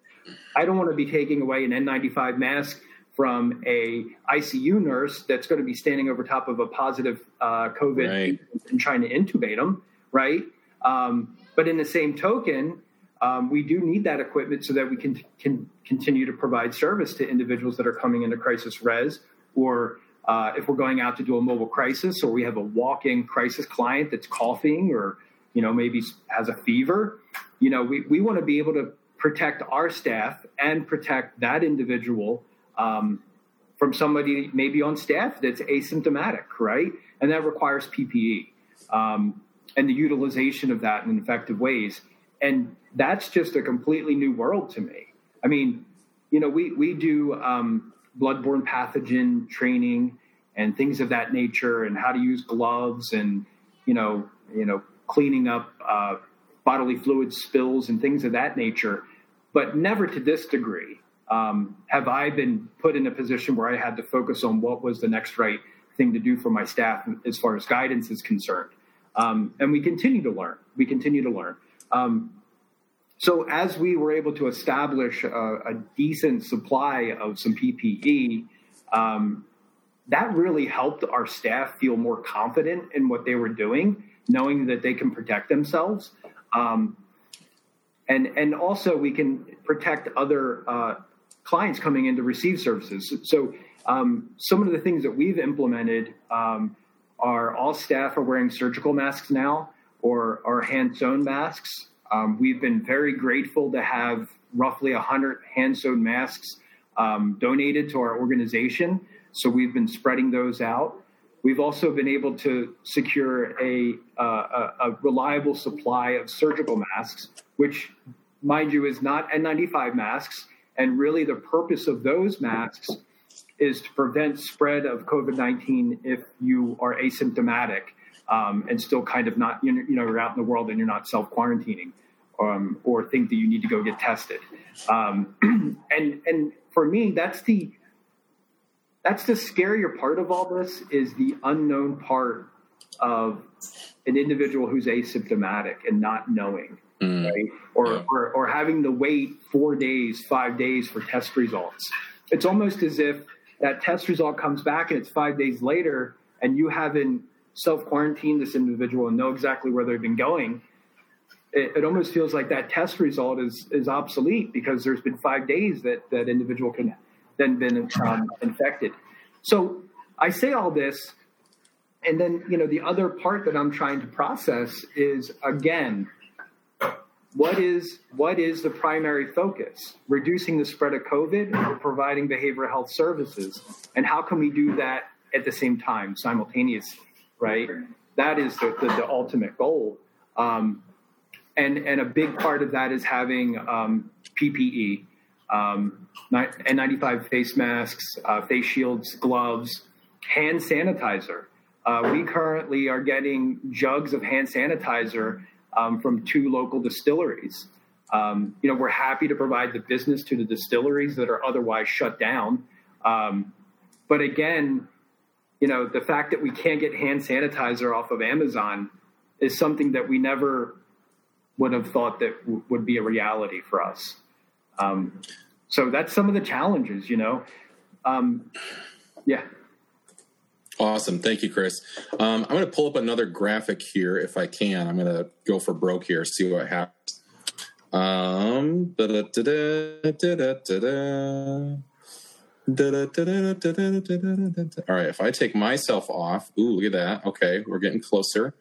I don't want to be taking away an N95 mask from a ICU nurse that's going to be standing over top of a positive uh, COVID right. and trying to intubate them, right? Um, but in the same token, um, we do need that equipment so that we can, can continue to provide service to individuals that are coming into crisis res or uh, if we're going out to do a mobile crisis or we have a walk-in crisis client that's coughing or you know maybe has a fever you know we, we want to be able to protect our staff and protect that individual um, from somebody maybe on staff that's asymptomatic right and that requires ppe um, and the utilization of that in effective ways and that's just a completely new world to me. I mean, you know, we we do um, bloodborne pathogen training and things of that nature, and how to use gloves, and you know, you know, cleaning up uh, bodily fluid spills and things of that nature. But never to this degree um, have I been put in a position where I had to focus on what was the next right thing to do for my staff as far as guidance is concerned. Um, and we continue to learn. We continue to learn. Um, so as we were able to establish a, a decent supply of some PPE, um, that really helped our staff feel more confident in what they were doing, knowing that they can protect themselves. Um, and, and also we can protect other uh, clients coming in to receive services. So um, some of the things that we've implemented um, are all staff are wearing surgical masks now or, or hand sewn masks. Um, we've been very grateful to have roughly 100 hand sewn masks um, donated to our organization. So we've been spreading those out. We've also been able to secure a, uh, a, reliable supply of surgical masks, which, mind you, is not N95 masks. And really, the purpose of those masks is to prevent spread of COVID 19 if you are asymptomatic um, and still kind of not, you know, you're out in the world and you're not self quarantining um, or think that you need to go get tested. Um, and and for me, that's the that's the scarier part of all this is the unknown part of an individual who's asymptomatic and not knowing, mm. right? Or, yeah. or or having to wait four days, five days for test results. It's almost as if that test result comes back and it's five days later, and you haven't self quarantined this individual and know exactly where they've been going it, it, almost feels like that test result is is obsolete because there's been five days that that individual can then been um, infected. So I say all this, and then you know the other part that I'm trying to process is again, what is what is the primary focus? Reducing the spread of COVID or providing behavioral health services, and how can we do that at the same time simultaneously? Right, that is the the, the ultimate goal. Um, and and a big part of that is having um, PPE, um, N95 face masks, uh, face shields, gloves, hand sanitizer. Uh, we currently are getting jugs of hand sanitizer um, from two local distilleries. Um, you know, we're happy to provide the business to the distilleries that are otherwise shut down. Um, but again, you know, the fact that we can't get hand sanitizer off of Amazon is something that we never would have thought that w- would be a reality for us. Um, so that's some of the challenges, you know. Um, yeah. Awesome. Thank you, Kris. Um, I'm going to pull up another graphic here if I can. I'm going to go for broke here, see what happens. Um, All right, if I take myself off, ooh, look at that. Okay, we're getting closer.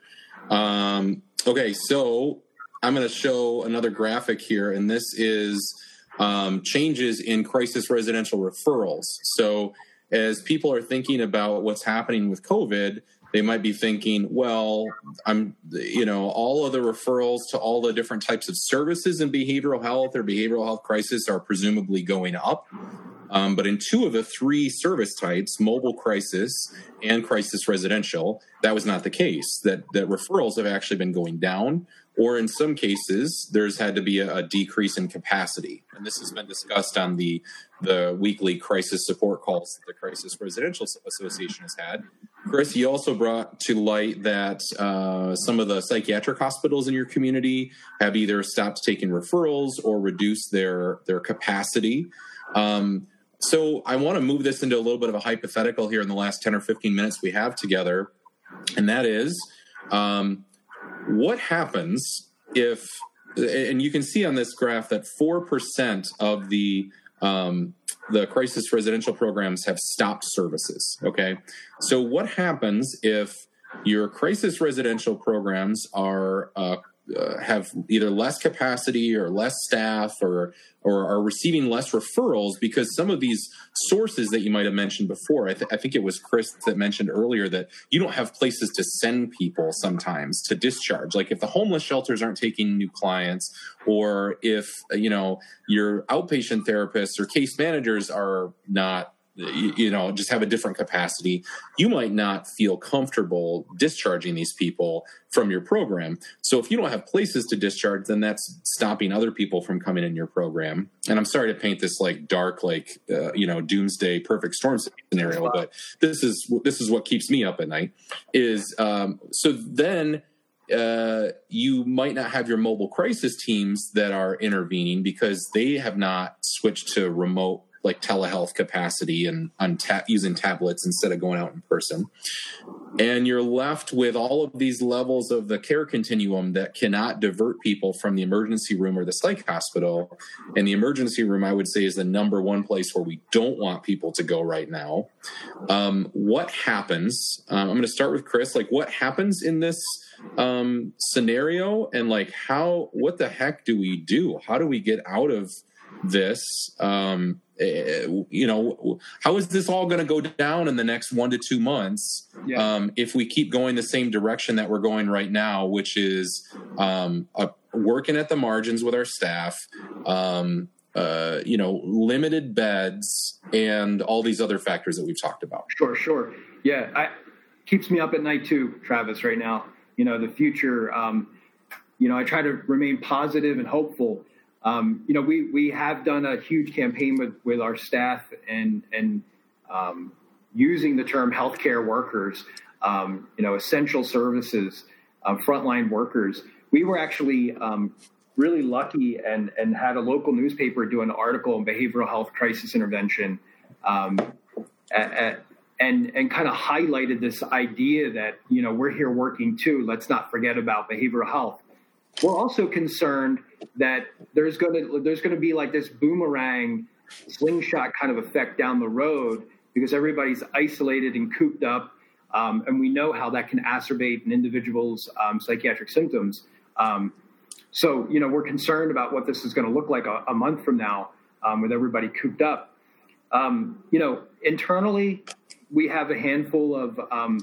Um, okay, so I'm going to show another graphic here, and this is um, changes in crisis residential referrals. So, as people are thinking about what's happening with COVID, they might be thinking, well, I'm, you know, all of the referrals to all the different types of services in behavioral health or behavioral health crisis are presumably going up. Um, but in two of the three service types, mobile crisis and crisis residential, that was not the case. That that referrals have actually been going down, or in some cases, there's had to be a, a decrease in capacity. And this has been discussed on the the weekly crisis support calls that the Crisis Residential Association has had. Kris, you also brought to light that uh, some of the psychiatric hospitals in your community have either stopped taking referrals or reduced their their capacity. Um, so I want to move this into a little bit of a hypothetical here in the last 10 or 15 minutes we have together. And that is um, what happens if, and you can see on this graph that 4% of the um, the crisis residential programs have stopped services. Okay. So, what happens if your crisis residential programs are uh, uh, have either less capacity or less staff or or are receiving less referrals because some of these sources that you might have mentioned before I, th- I, think it was Kris that mentioned earlier that you don't have places to send people sometimes to discharge. Like if the homeless shelters aren't taking new clients or if you know your outpatient therapists or case managers are not you know just have a different capacity. You might not feel comfortable discharging these people from your program. So if you don't have places to discharge then that's stopping other people from coming in your program. And i'm sorry to paint this like dark like uh, you know doomsday perfect storm scenario but this is this is what keeps me up at night is um, so then uh, you might not have your mobile crisis teams that are intervening because they have not switched to remote like telehealth capacity and on ta- using tablets instead of going out in person. And you're left with all of these levels of the care continuum that cannot divert people from the emergency room or the psych hospital. And the emergency room, I would say, is the number one place where we don't want people to go right now. Um, what happens? Um, I'm going to start with Kris. Like, what happens in this? um scenario and like how what the heck do we do how do we get out of this um Eh, you know, how is this all going to go down in the next one to two months yeah. um, if we keep going the same direction that we're going right now, which is um, a, working at the margins with our staff, um, uh, you know, limited beds, and all these other factors that we've talked about. Sure, sure. Yeah, I, keeps me up at night too, Travis. Right now, you know, the future. Um, you know, I try to remain positive and hopeful um, you know, we we have done a huge campaign with with our staff and and um, using the term healthcare workers, um, you know, essential services, uh, frontline workers. We were actually um, really lucky and and had a local newspaper do an article on behavioral health crisis intervention. Um, at, at, and and kind of highlighted this idea that you know we're here working too. Let's not forget about behavioral health. We're also concerned that there's going to there's going to be like this boomerang slingshot kind of effect down the road because everybody's isolated and cooped up, um, and we know how that can acerbate an individual's um, psychiatric symptoms. Um, so you know we're concerned about what this is going to look like a, a, month from now um, with everybody cooped up. Um, you know, internally we have a handful of um,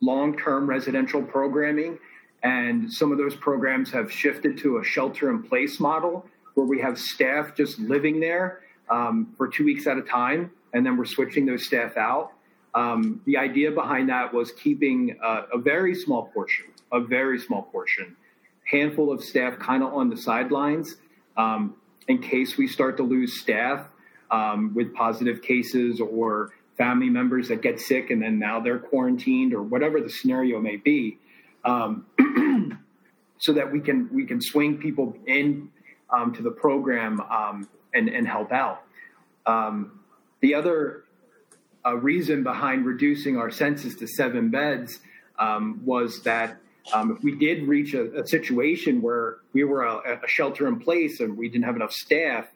long-term residential programming and some of those programs have shifted to a shelter in place model where we have staff just living there um, for two weeks at a time. And then we're switching those staff out. Um, the idea behind that was keeping uh, a very small portion, a very small portion, handful of staff kind of on the sidelines um, in case we start to lose staff um, with positive cases or family members that get sick and then now they're quarantined or whatever the scenario may be, um, so that we can we can swing people in um, to the program um, and and help out. Um, the other uh, reason behind reducing our census to seven beds um, was that um, if we did reach a, a situation where we were a, a, shelter in place and we didn't have enough staff,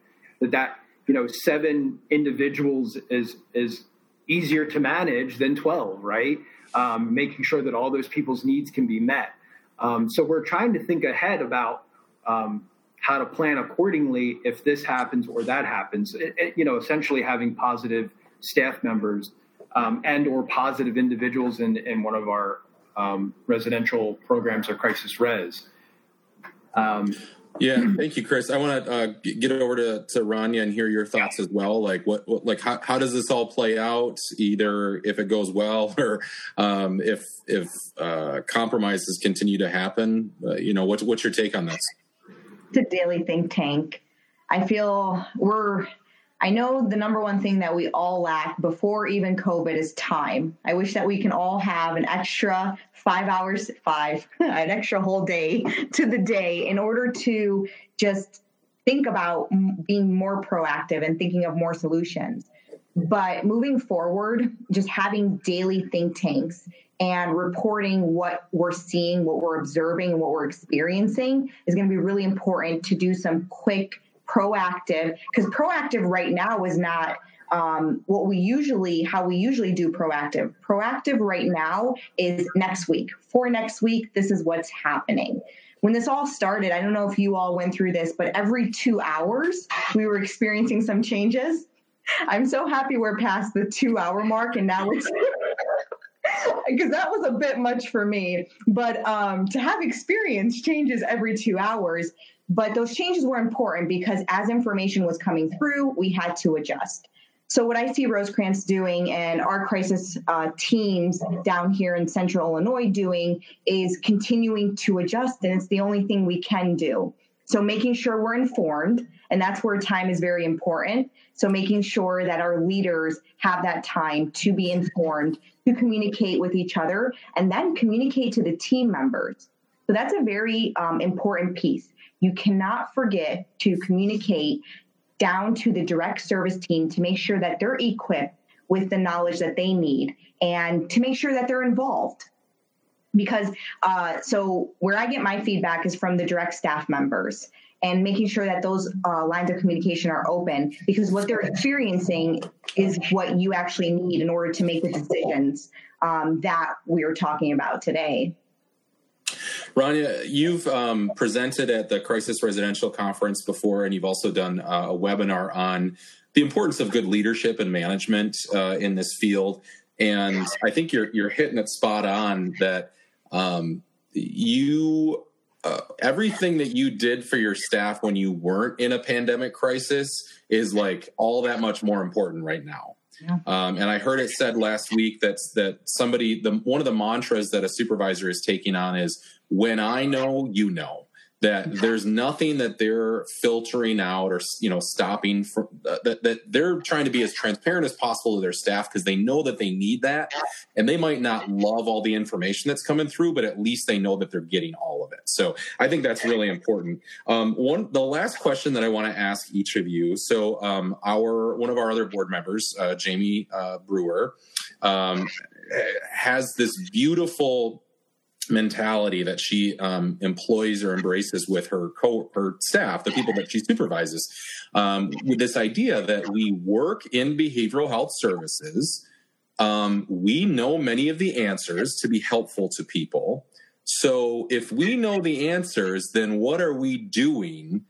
that that you know seven individuals is is easier to manage than twelve, right? Um, making sure that all those people's needs can be met. Um, so we're trying to think ahead about um, how to plan accordingly if this happens or that happens. It, it, you know, essentially having positive staff members um, and or positive individuals in, in one of our um, residential programs or crisis res. Yeah, thank you, Kris. I want to uh, get over to, to Ranya and hear your thoughts as well. Like, what, what, like, how, how does this all play out? Either if it goes well, or um, if if uh, compromises continue to happen. Uh, you know, what's what's your take on this? It's a daily think tank. I feel we're I know the number one thing that we all lack before even COVID is time. I wish that we can all have an extra five hours, five, an extra whole day to the day in order to just think about being more proactive and thinking of more solutions. But moving forward, just having daily think tanks and reporting what we're seeing, what we're observing, what we're experiencing is going to be really important to do some quick proactive because proactive right now is not um, what we usually how we usually do proactive. Proactive right now is next week. For next week this is what's happening. When this all started i don't know if you all went through this but every two hours we were experiencing some changes. I'm so happy we're past the two hour mark and now it's because that was a bit much for me. But um, to have experience changes every two hours but those changes were important because as information was coming through, we had to adjust. So, what I see Rosecrance doing and our crisis uh, teams down here in central Illinois doing is continuing to adjust, and it's the only thing we can do. So, making sure we're informed, and that's where time is very important. So, making sure that our leaders have that time to be informed, to communicate with each other, and then communicate to the team members. So, that's a very um, important piece. You cannot forget to communicate down to the direct service team to make sure that they're equipped with the knowledge that they need and to make sure that they're involved. Because uh, so where I get my feedback is from the direct staff members and making sure that those uh, lines of communication are open because what they're experiencing is what you actually need in order to make the decisions um, that we are talking about today. Ranya, you've um, presented at the Crisis Residential Conference before, and you've also done uh, a webinar on the importance of good leadership and management uh, in this field. And I think you're you're hitting it spot on that um, you uh, everything that you did for your staff when you weren't in a pandemic crisis is like all that much more important right now. Yeah. Um, and I heard it said last week that that somebody the one of the mantras that a supervisor is taking on is when I know, you know that there's nothing that they're filtering out or you know stopping from uh, that, that they're trying to be as transparent as possible to their staff because they know that they need that. And they might not love all the information that's coming through but at least they know that they're getting all of it. So i think that's really important. Um, one the last question that i want to ask each of you so um, our one of our other board members uh, jamie uh, brewer um, has this beautiful mentality that she um, employs or embraces with her co her staff, the people that she supervises, um, with this idea that we work in behavioral health services. Um, we know many of the answers to be helpful to people. So if we know the answers, then what are we doing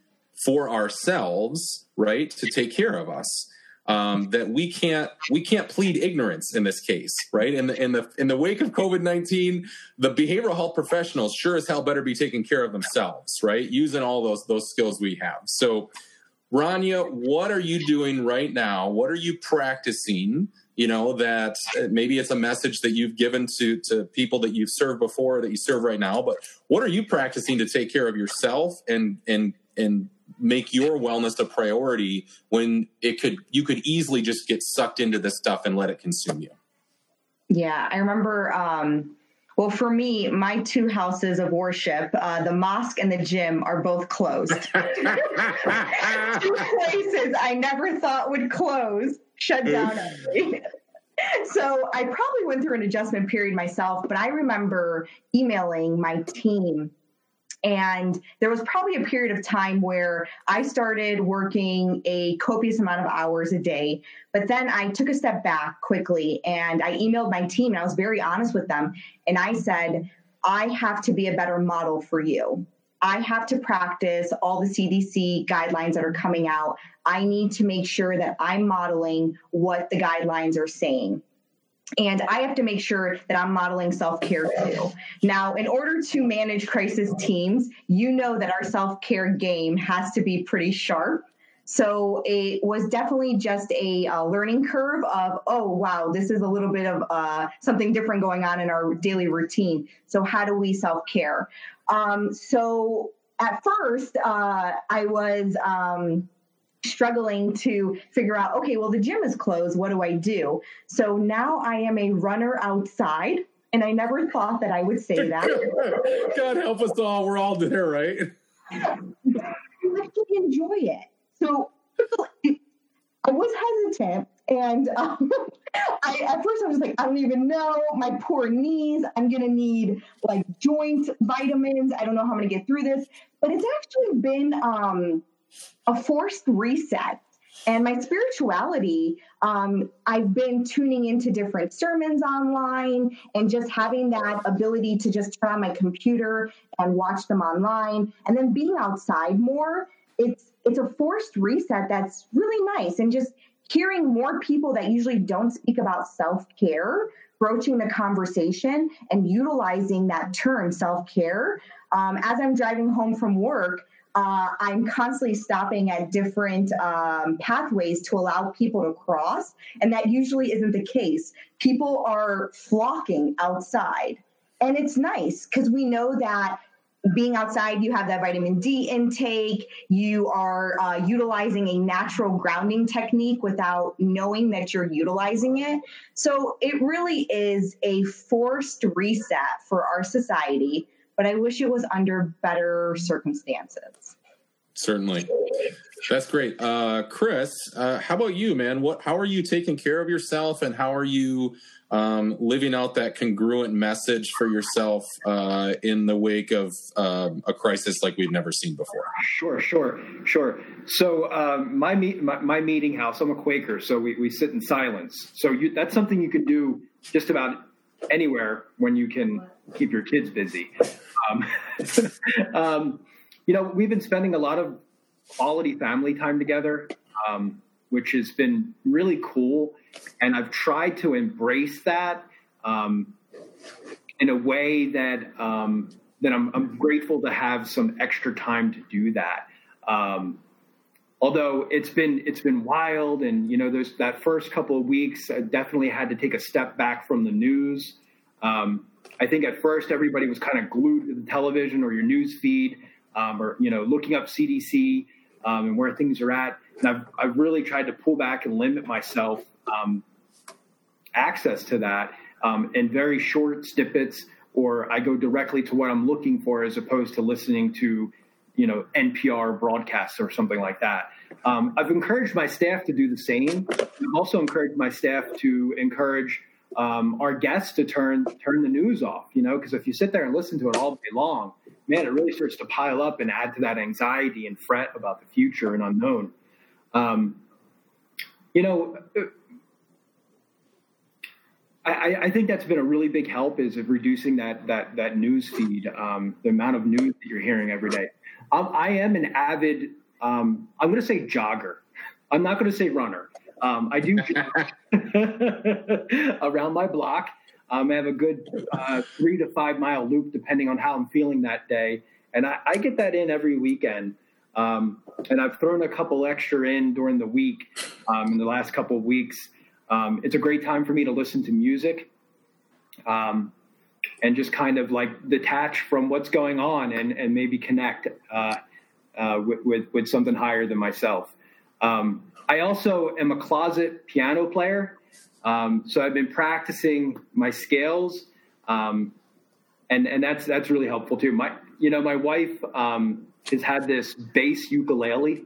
for ourselves, right, to take care of us? Um, that we can't we can't plead ignorance in this case, right? In the in the in the wake of COVID nineteen, the behavioral health professionals sure as hell better be taking care of themselves, right? Using all those those skills we have. So, Ranya, what are you doing right now? What are you practicing you know that maybe it's a message that you've given to to people that you've served before that you serve right now but what are you practicing to take care of yourself and and and make your wellness a priority when it could you could easily just get sucked into this stuff and let it consume you. Yeah i remember um well, for me, my two houses of worship, uh, the mosque and the gym, are both closed. two places I never thought would close, shut down so I probably went through an adjustment period myself, but I remember emailing my team and there was probably a period of time where I started working a copious amount of hours a day. But then I took a step back quickly and I emailed my team and I was very honest with them. And I said, I have to be a better model for you. I have to practice all the CDC guidelines that are coming out. I need to make sure that I'm modeling what the guidelines are saying. And I have to make sure that I'm modeling self care too. Now, in order to manage crisis teams, you know that our self care game has to be pretty sharp. So it was definitely just a, learning curve of, oh, wow, this is a little bit of uh, something different going on in our daily routine. So, how do we self care? Um, so, at first, uh, I was. Um, struggling to figure out, okay, well, the gym is closed. What do I do? So now I am a runner outside. And I never thought that I would say that. God help us all. We're all there, right? I actually enjoy it. So I was hesitant. And um, I, at first, I was like, I don't even know. My poor knees. I'm going to need like joint vitamins. I don't know how I'm going to get through this. But it's actually been um, a forced reset. And my spirituality, um, I've been tuning into different sermons online and just having that ability to just turn on my computer and watch them online. And then being outside more, it's it's a forced reset that's really nice. And just hearing more people that usually don't speak about self-care broaching the conversation and utilizing that term self-care um, as i'm driving home from work uh, I'm constantly stopping at different um, pathways to allow people to cross, and that usually isn't the case. People are flocking outside, and it's nice because we know that being outside, you have that vitamin D intake. You are uh, utilizing a natural grounding technique without knowing that you're utilizing it. So it really is a forced reset for our society but I wish it was under better circumstances. Certainly. That's great. Uh, Kris, uh, how about you, man? What, how are you taking care of yourself and how are you um, living out that congruent message for yourself uh, in the wake of um, a crisis like we've never seen before? Sure, sure, sure. So um, my, meet, my, my meeting house, I'm a Quaker, so we, we sit in silence. So you, that's something you can do just about anywhere when you can keep your kids busy. Um, um, you know, we've been spending a lot of quality family time together, um, which has been really cool. And I've tried to embrace that um, in a way that um, that I'm, I'm, grateful to have some extra time to do that. Um, although it's been it's been wild, and you know, there's that first couple of weeks, I definitely had to take a step back from the news. Um, I think at first everybody was kind of glued to the television or your news feed, um, or you know, looking up CDC um, and where things are at. And I've I've really tried to pull back and limit myself um, access to that um, in very short snippets, or I go directly to what I'm looking for as opposed to listening to you know NPR broadcasts or something like that. Um, I've encouraged my staff to do the same. I've also encouraged my staff to encourage um, our guests to turn turn the news off. You know, because if you sit there and listen to it all day long, man, it really starts to pile up and add to that anxiety and fret about the future and unknown. Um, you know. I, I, think that's been a really big help is of reducing that that that news feed, um, the amount of news that you're hearing every day. Um, I am an avid, um, I'm going to say jogger. I'm not going to say runner. Um, I do around my block. Um, I have a good uh, three to five mile loop, depending on how I'm feeling that day, and I, I get that in every weekend. Um, and I've thrown a couple extra in during the week um, in the last couple of weeks. Um, it's a great time for me to listen to music um, and just kind of like detach from what's going on and, and maybe connect uh, uh, with, with, with, something higher than myself. Um, I also am a closet piano player. Um, so I've been practicing my scales. Um, and, and that's, that's really helpful too. My, you know, my wife um, has had this bass ukulele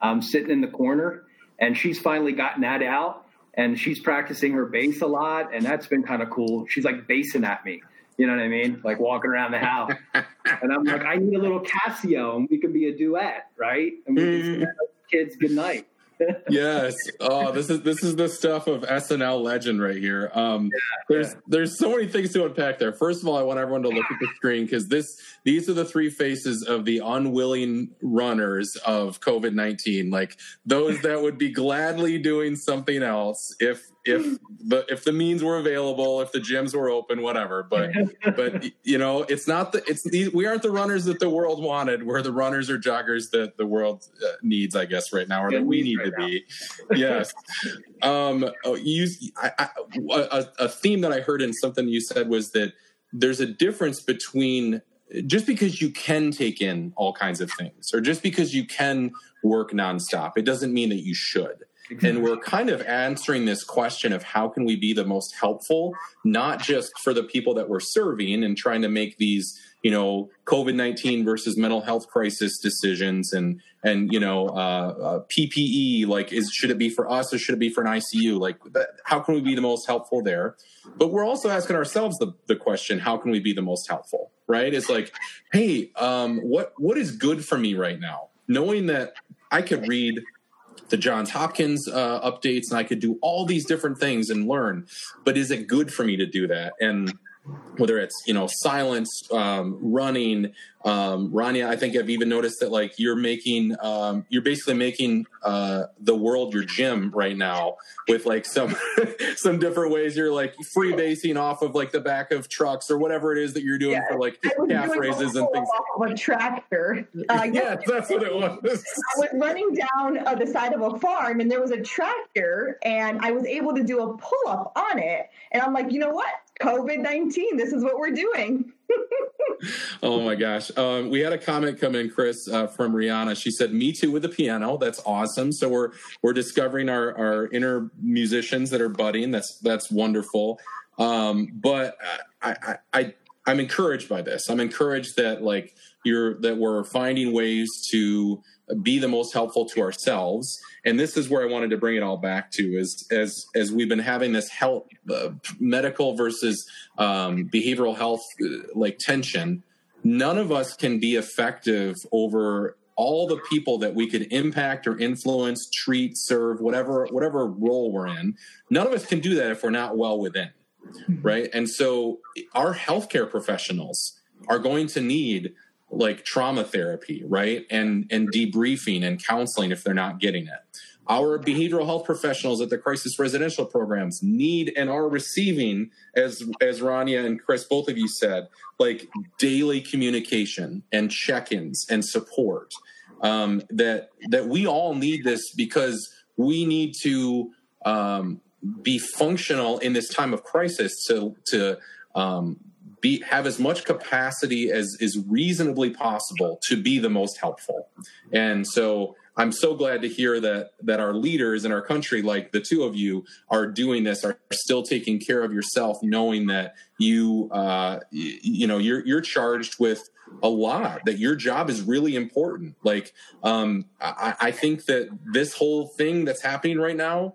um, sitting in the corner and she's finally gotten that out and she's practicing her bass a lot, and that's been kind of cool. She's like basing at me, you know what I mean? Like walking around the house, and I'm like, I need a little Casio, and we can be a duet, right? And we can mm. Kids good night yes. Oh, this is this is the stuff of SNL legend right here. Um, yeah, there's yeah. there's so many things to unpack there. First of all, I want everyone to look at the screen because this these are the three faces of the unwilling runners of COVID nineteen. Like those that would be gladly doing something else if if the if the means were available, if the gyms were open, whatever. But but you know, it's not the it's we aren't the runners that the world wanted. We're the runners or joggers that the world uh, needs, I guess, right now, or that we need right to now. be. yes. Um, oh, you, I, I, a, a theme that I heard in something you said was that there's a difference between just because you can take in all kinds of things, or just because you can work nonstop, it doesn't mean that you should. And we're kind of answering this question of how can we be the most helpful, not just for the people that we're serving and trying to make these, you know, COVID nineteen versus mental health crisis decisions and and you know uh, uh, PPE. Like, is should it be for us or should it be for an ICU? Like, how can we be the most helpful there? But we're also asking ourselves the the question: How can we be the most helpful? Right? It's like, hey, um, what what is good for me right now? Knowing that I could read the Johns Hopkins uh, updates, and I could do all these different things and learn. But is it good for me to do that? And whether it's you know silence um, running um, Ranya i think i've even noticed that like you're making um, you're basically making uh, the world your gym right now with like some some different ways. You're like free basing off of like the back of trucks or whatever it is that you're doing yeah, for like calf raises and things. off of a tractor. Uh, yeah that's what it was. I was running down uh, the side of a farm and there was a tractor and i was able to do a pull-up on it. And i'm like you know what COVID 19. This is what we're doing. oh my gosh. Um, we had a comment come in, Kris, uh, from Rihanna. She said, Me too with the piano. That's awesome. So we're we're discovering our, our inner musicians that are budding. That's that's wonderful. Um, but I, I, I I'm encouraged by this. I'm encouraged that like you're that we're finding ways to be the most helpful to ourselves. And this is where i wanted to bring it all back to is as as we've been having this health uh, medical versus um, behavioral health uh, like tension none of us can be effective over all the people that we could impact or influence treat serve whatever whatever role we're in. None of us can do that if we're not well within right? And so our healthcare professionals are going to need like trauma therapy, right? And and debriefing and counseling if they're not getting it. Our behavioral health professionals at the crisis residential programs need and are receiving, as as Ranya and Kris, both of you said, like daily communication and check-ins and support. Um, that that we all need this because we need to um, be functional in this time of crisis to to um, be have as much capacity as is reasonably possible to be the most helpful. And so I'm so glad to hear that that our leaders in our country, like the two of you, are doing this, are still taking care of yourself, knowing that you uh, you know you're you're charged with a lot that your job is really important like um, I, I think that this whole thing that's happening right now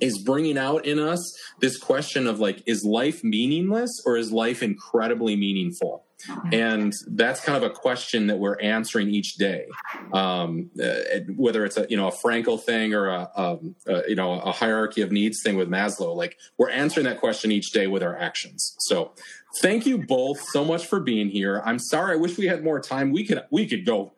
is bringing out in us this question of like is life meaningless or is life incredibly meaningful? And that's kind of a question that we're answering each day. Um, uh, whether it's a you know a Frankl thing or a, a, um, a, you know a hierarchy of needs thing with maslow like we're answering that question each day with our actions. So thank you both so much for being here. I'm sorry i wish we had more time. We could we could go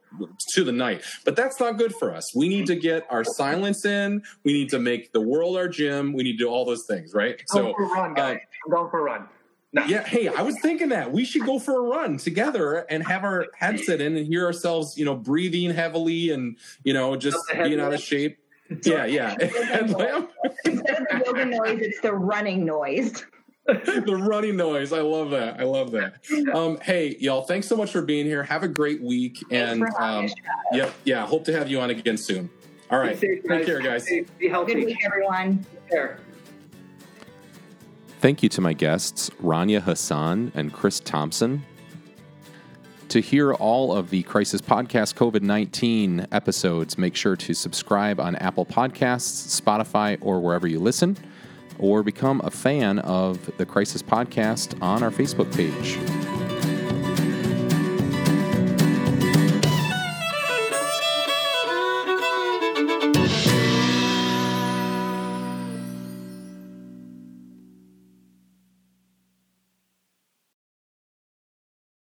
to the night. But that's not good for us. We need to get our silence in. We need to make the world our gym. We need to do all those things, right? so, for a run, guys. Uh, I'm going for a run. No. Yeah, hey, I was thinking that we should go for a run together and have our headset in and hear ourselves, you know, breathing heavily and you know just being out of shape. yeah, yeah. Instead of the yoga noise, it's the running noise. the running noise. I love that. I love that. Um, hey, y'all, thanks so much for being here. Have a great week. And for um, yep, yeah, hope to have you on again soon. All right. Safe, Take care, guys. Be, be healthy. Good week, everyone. Take care. Thank you to my guests, Ranya Hasan and Kris Thompson. To hear all of the Crisis Podcast COVID 19 episodes, make sure to subscribe on Apple Podcasts, Spotify, or wherever you listen, or become a fan of the Crisis Podcast on our Facebook page.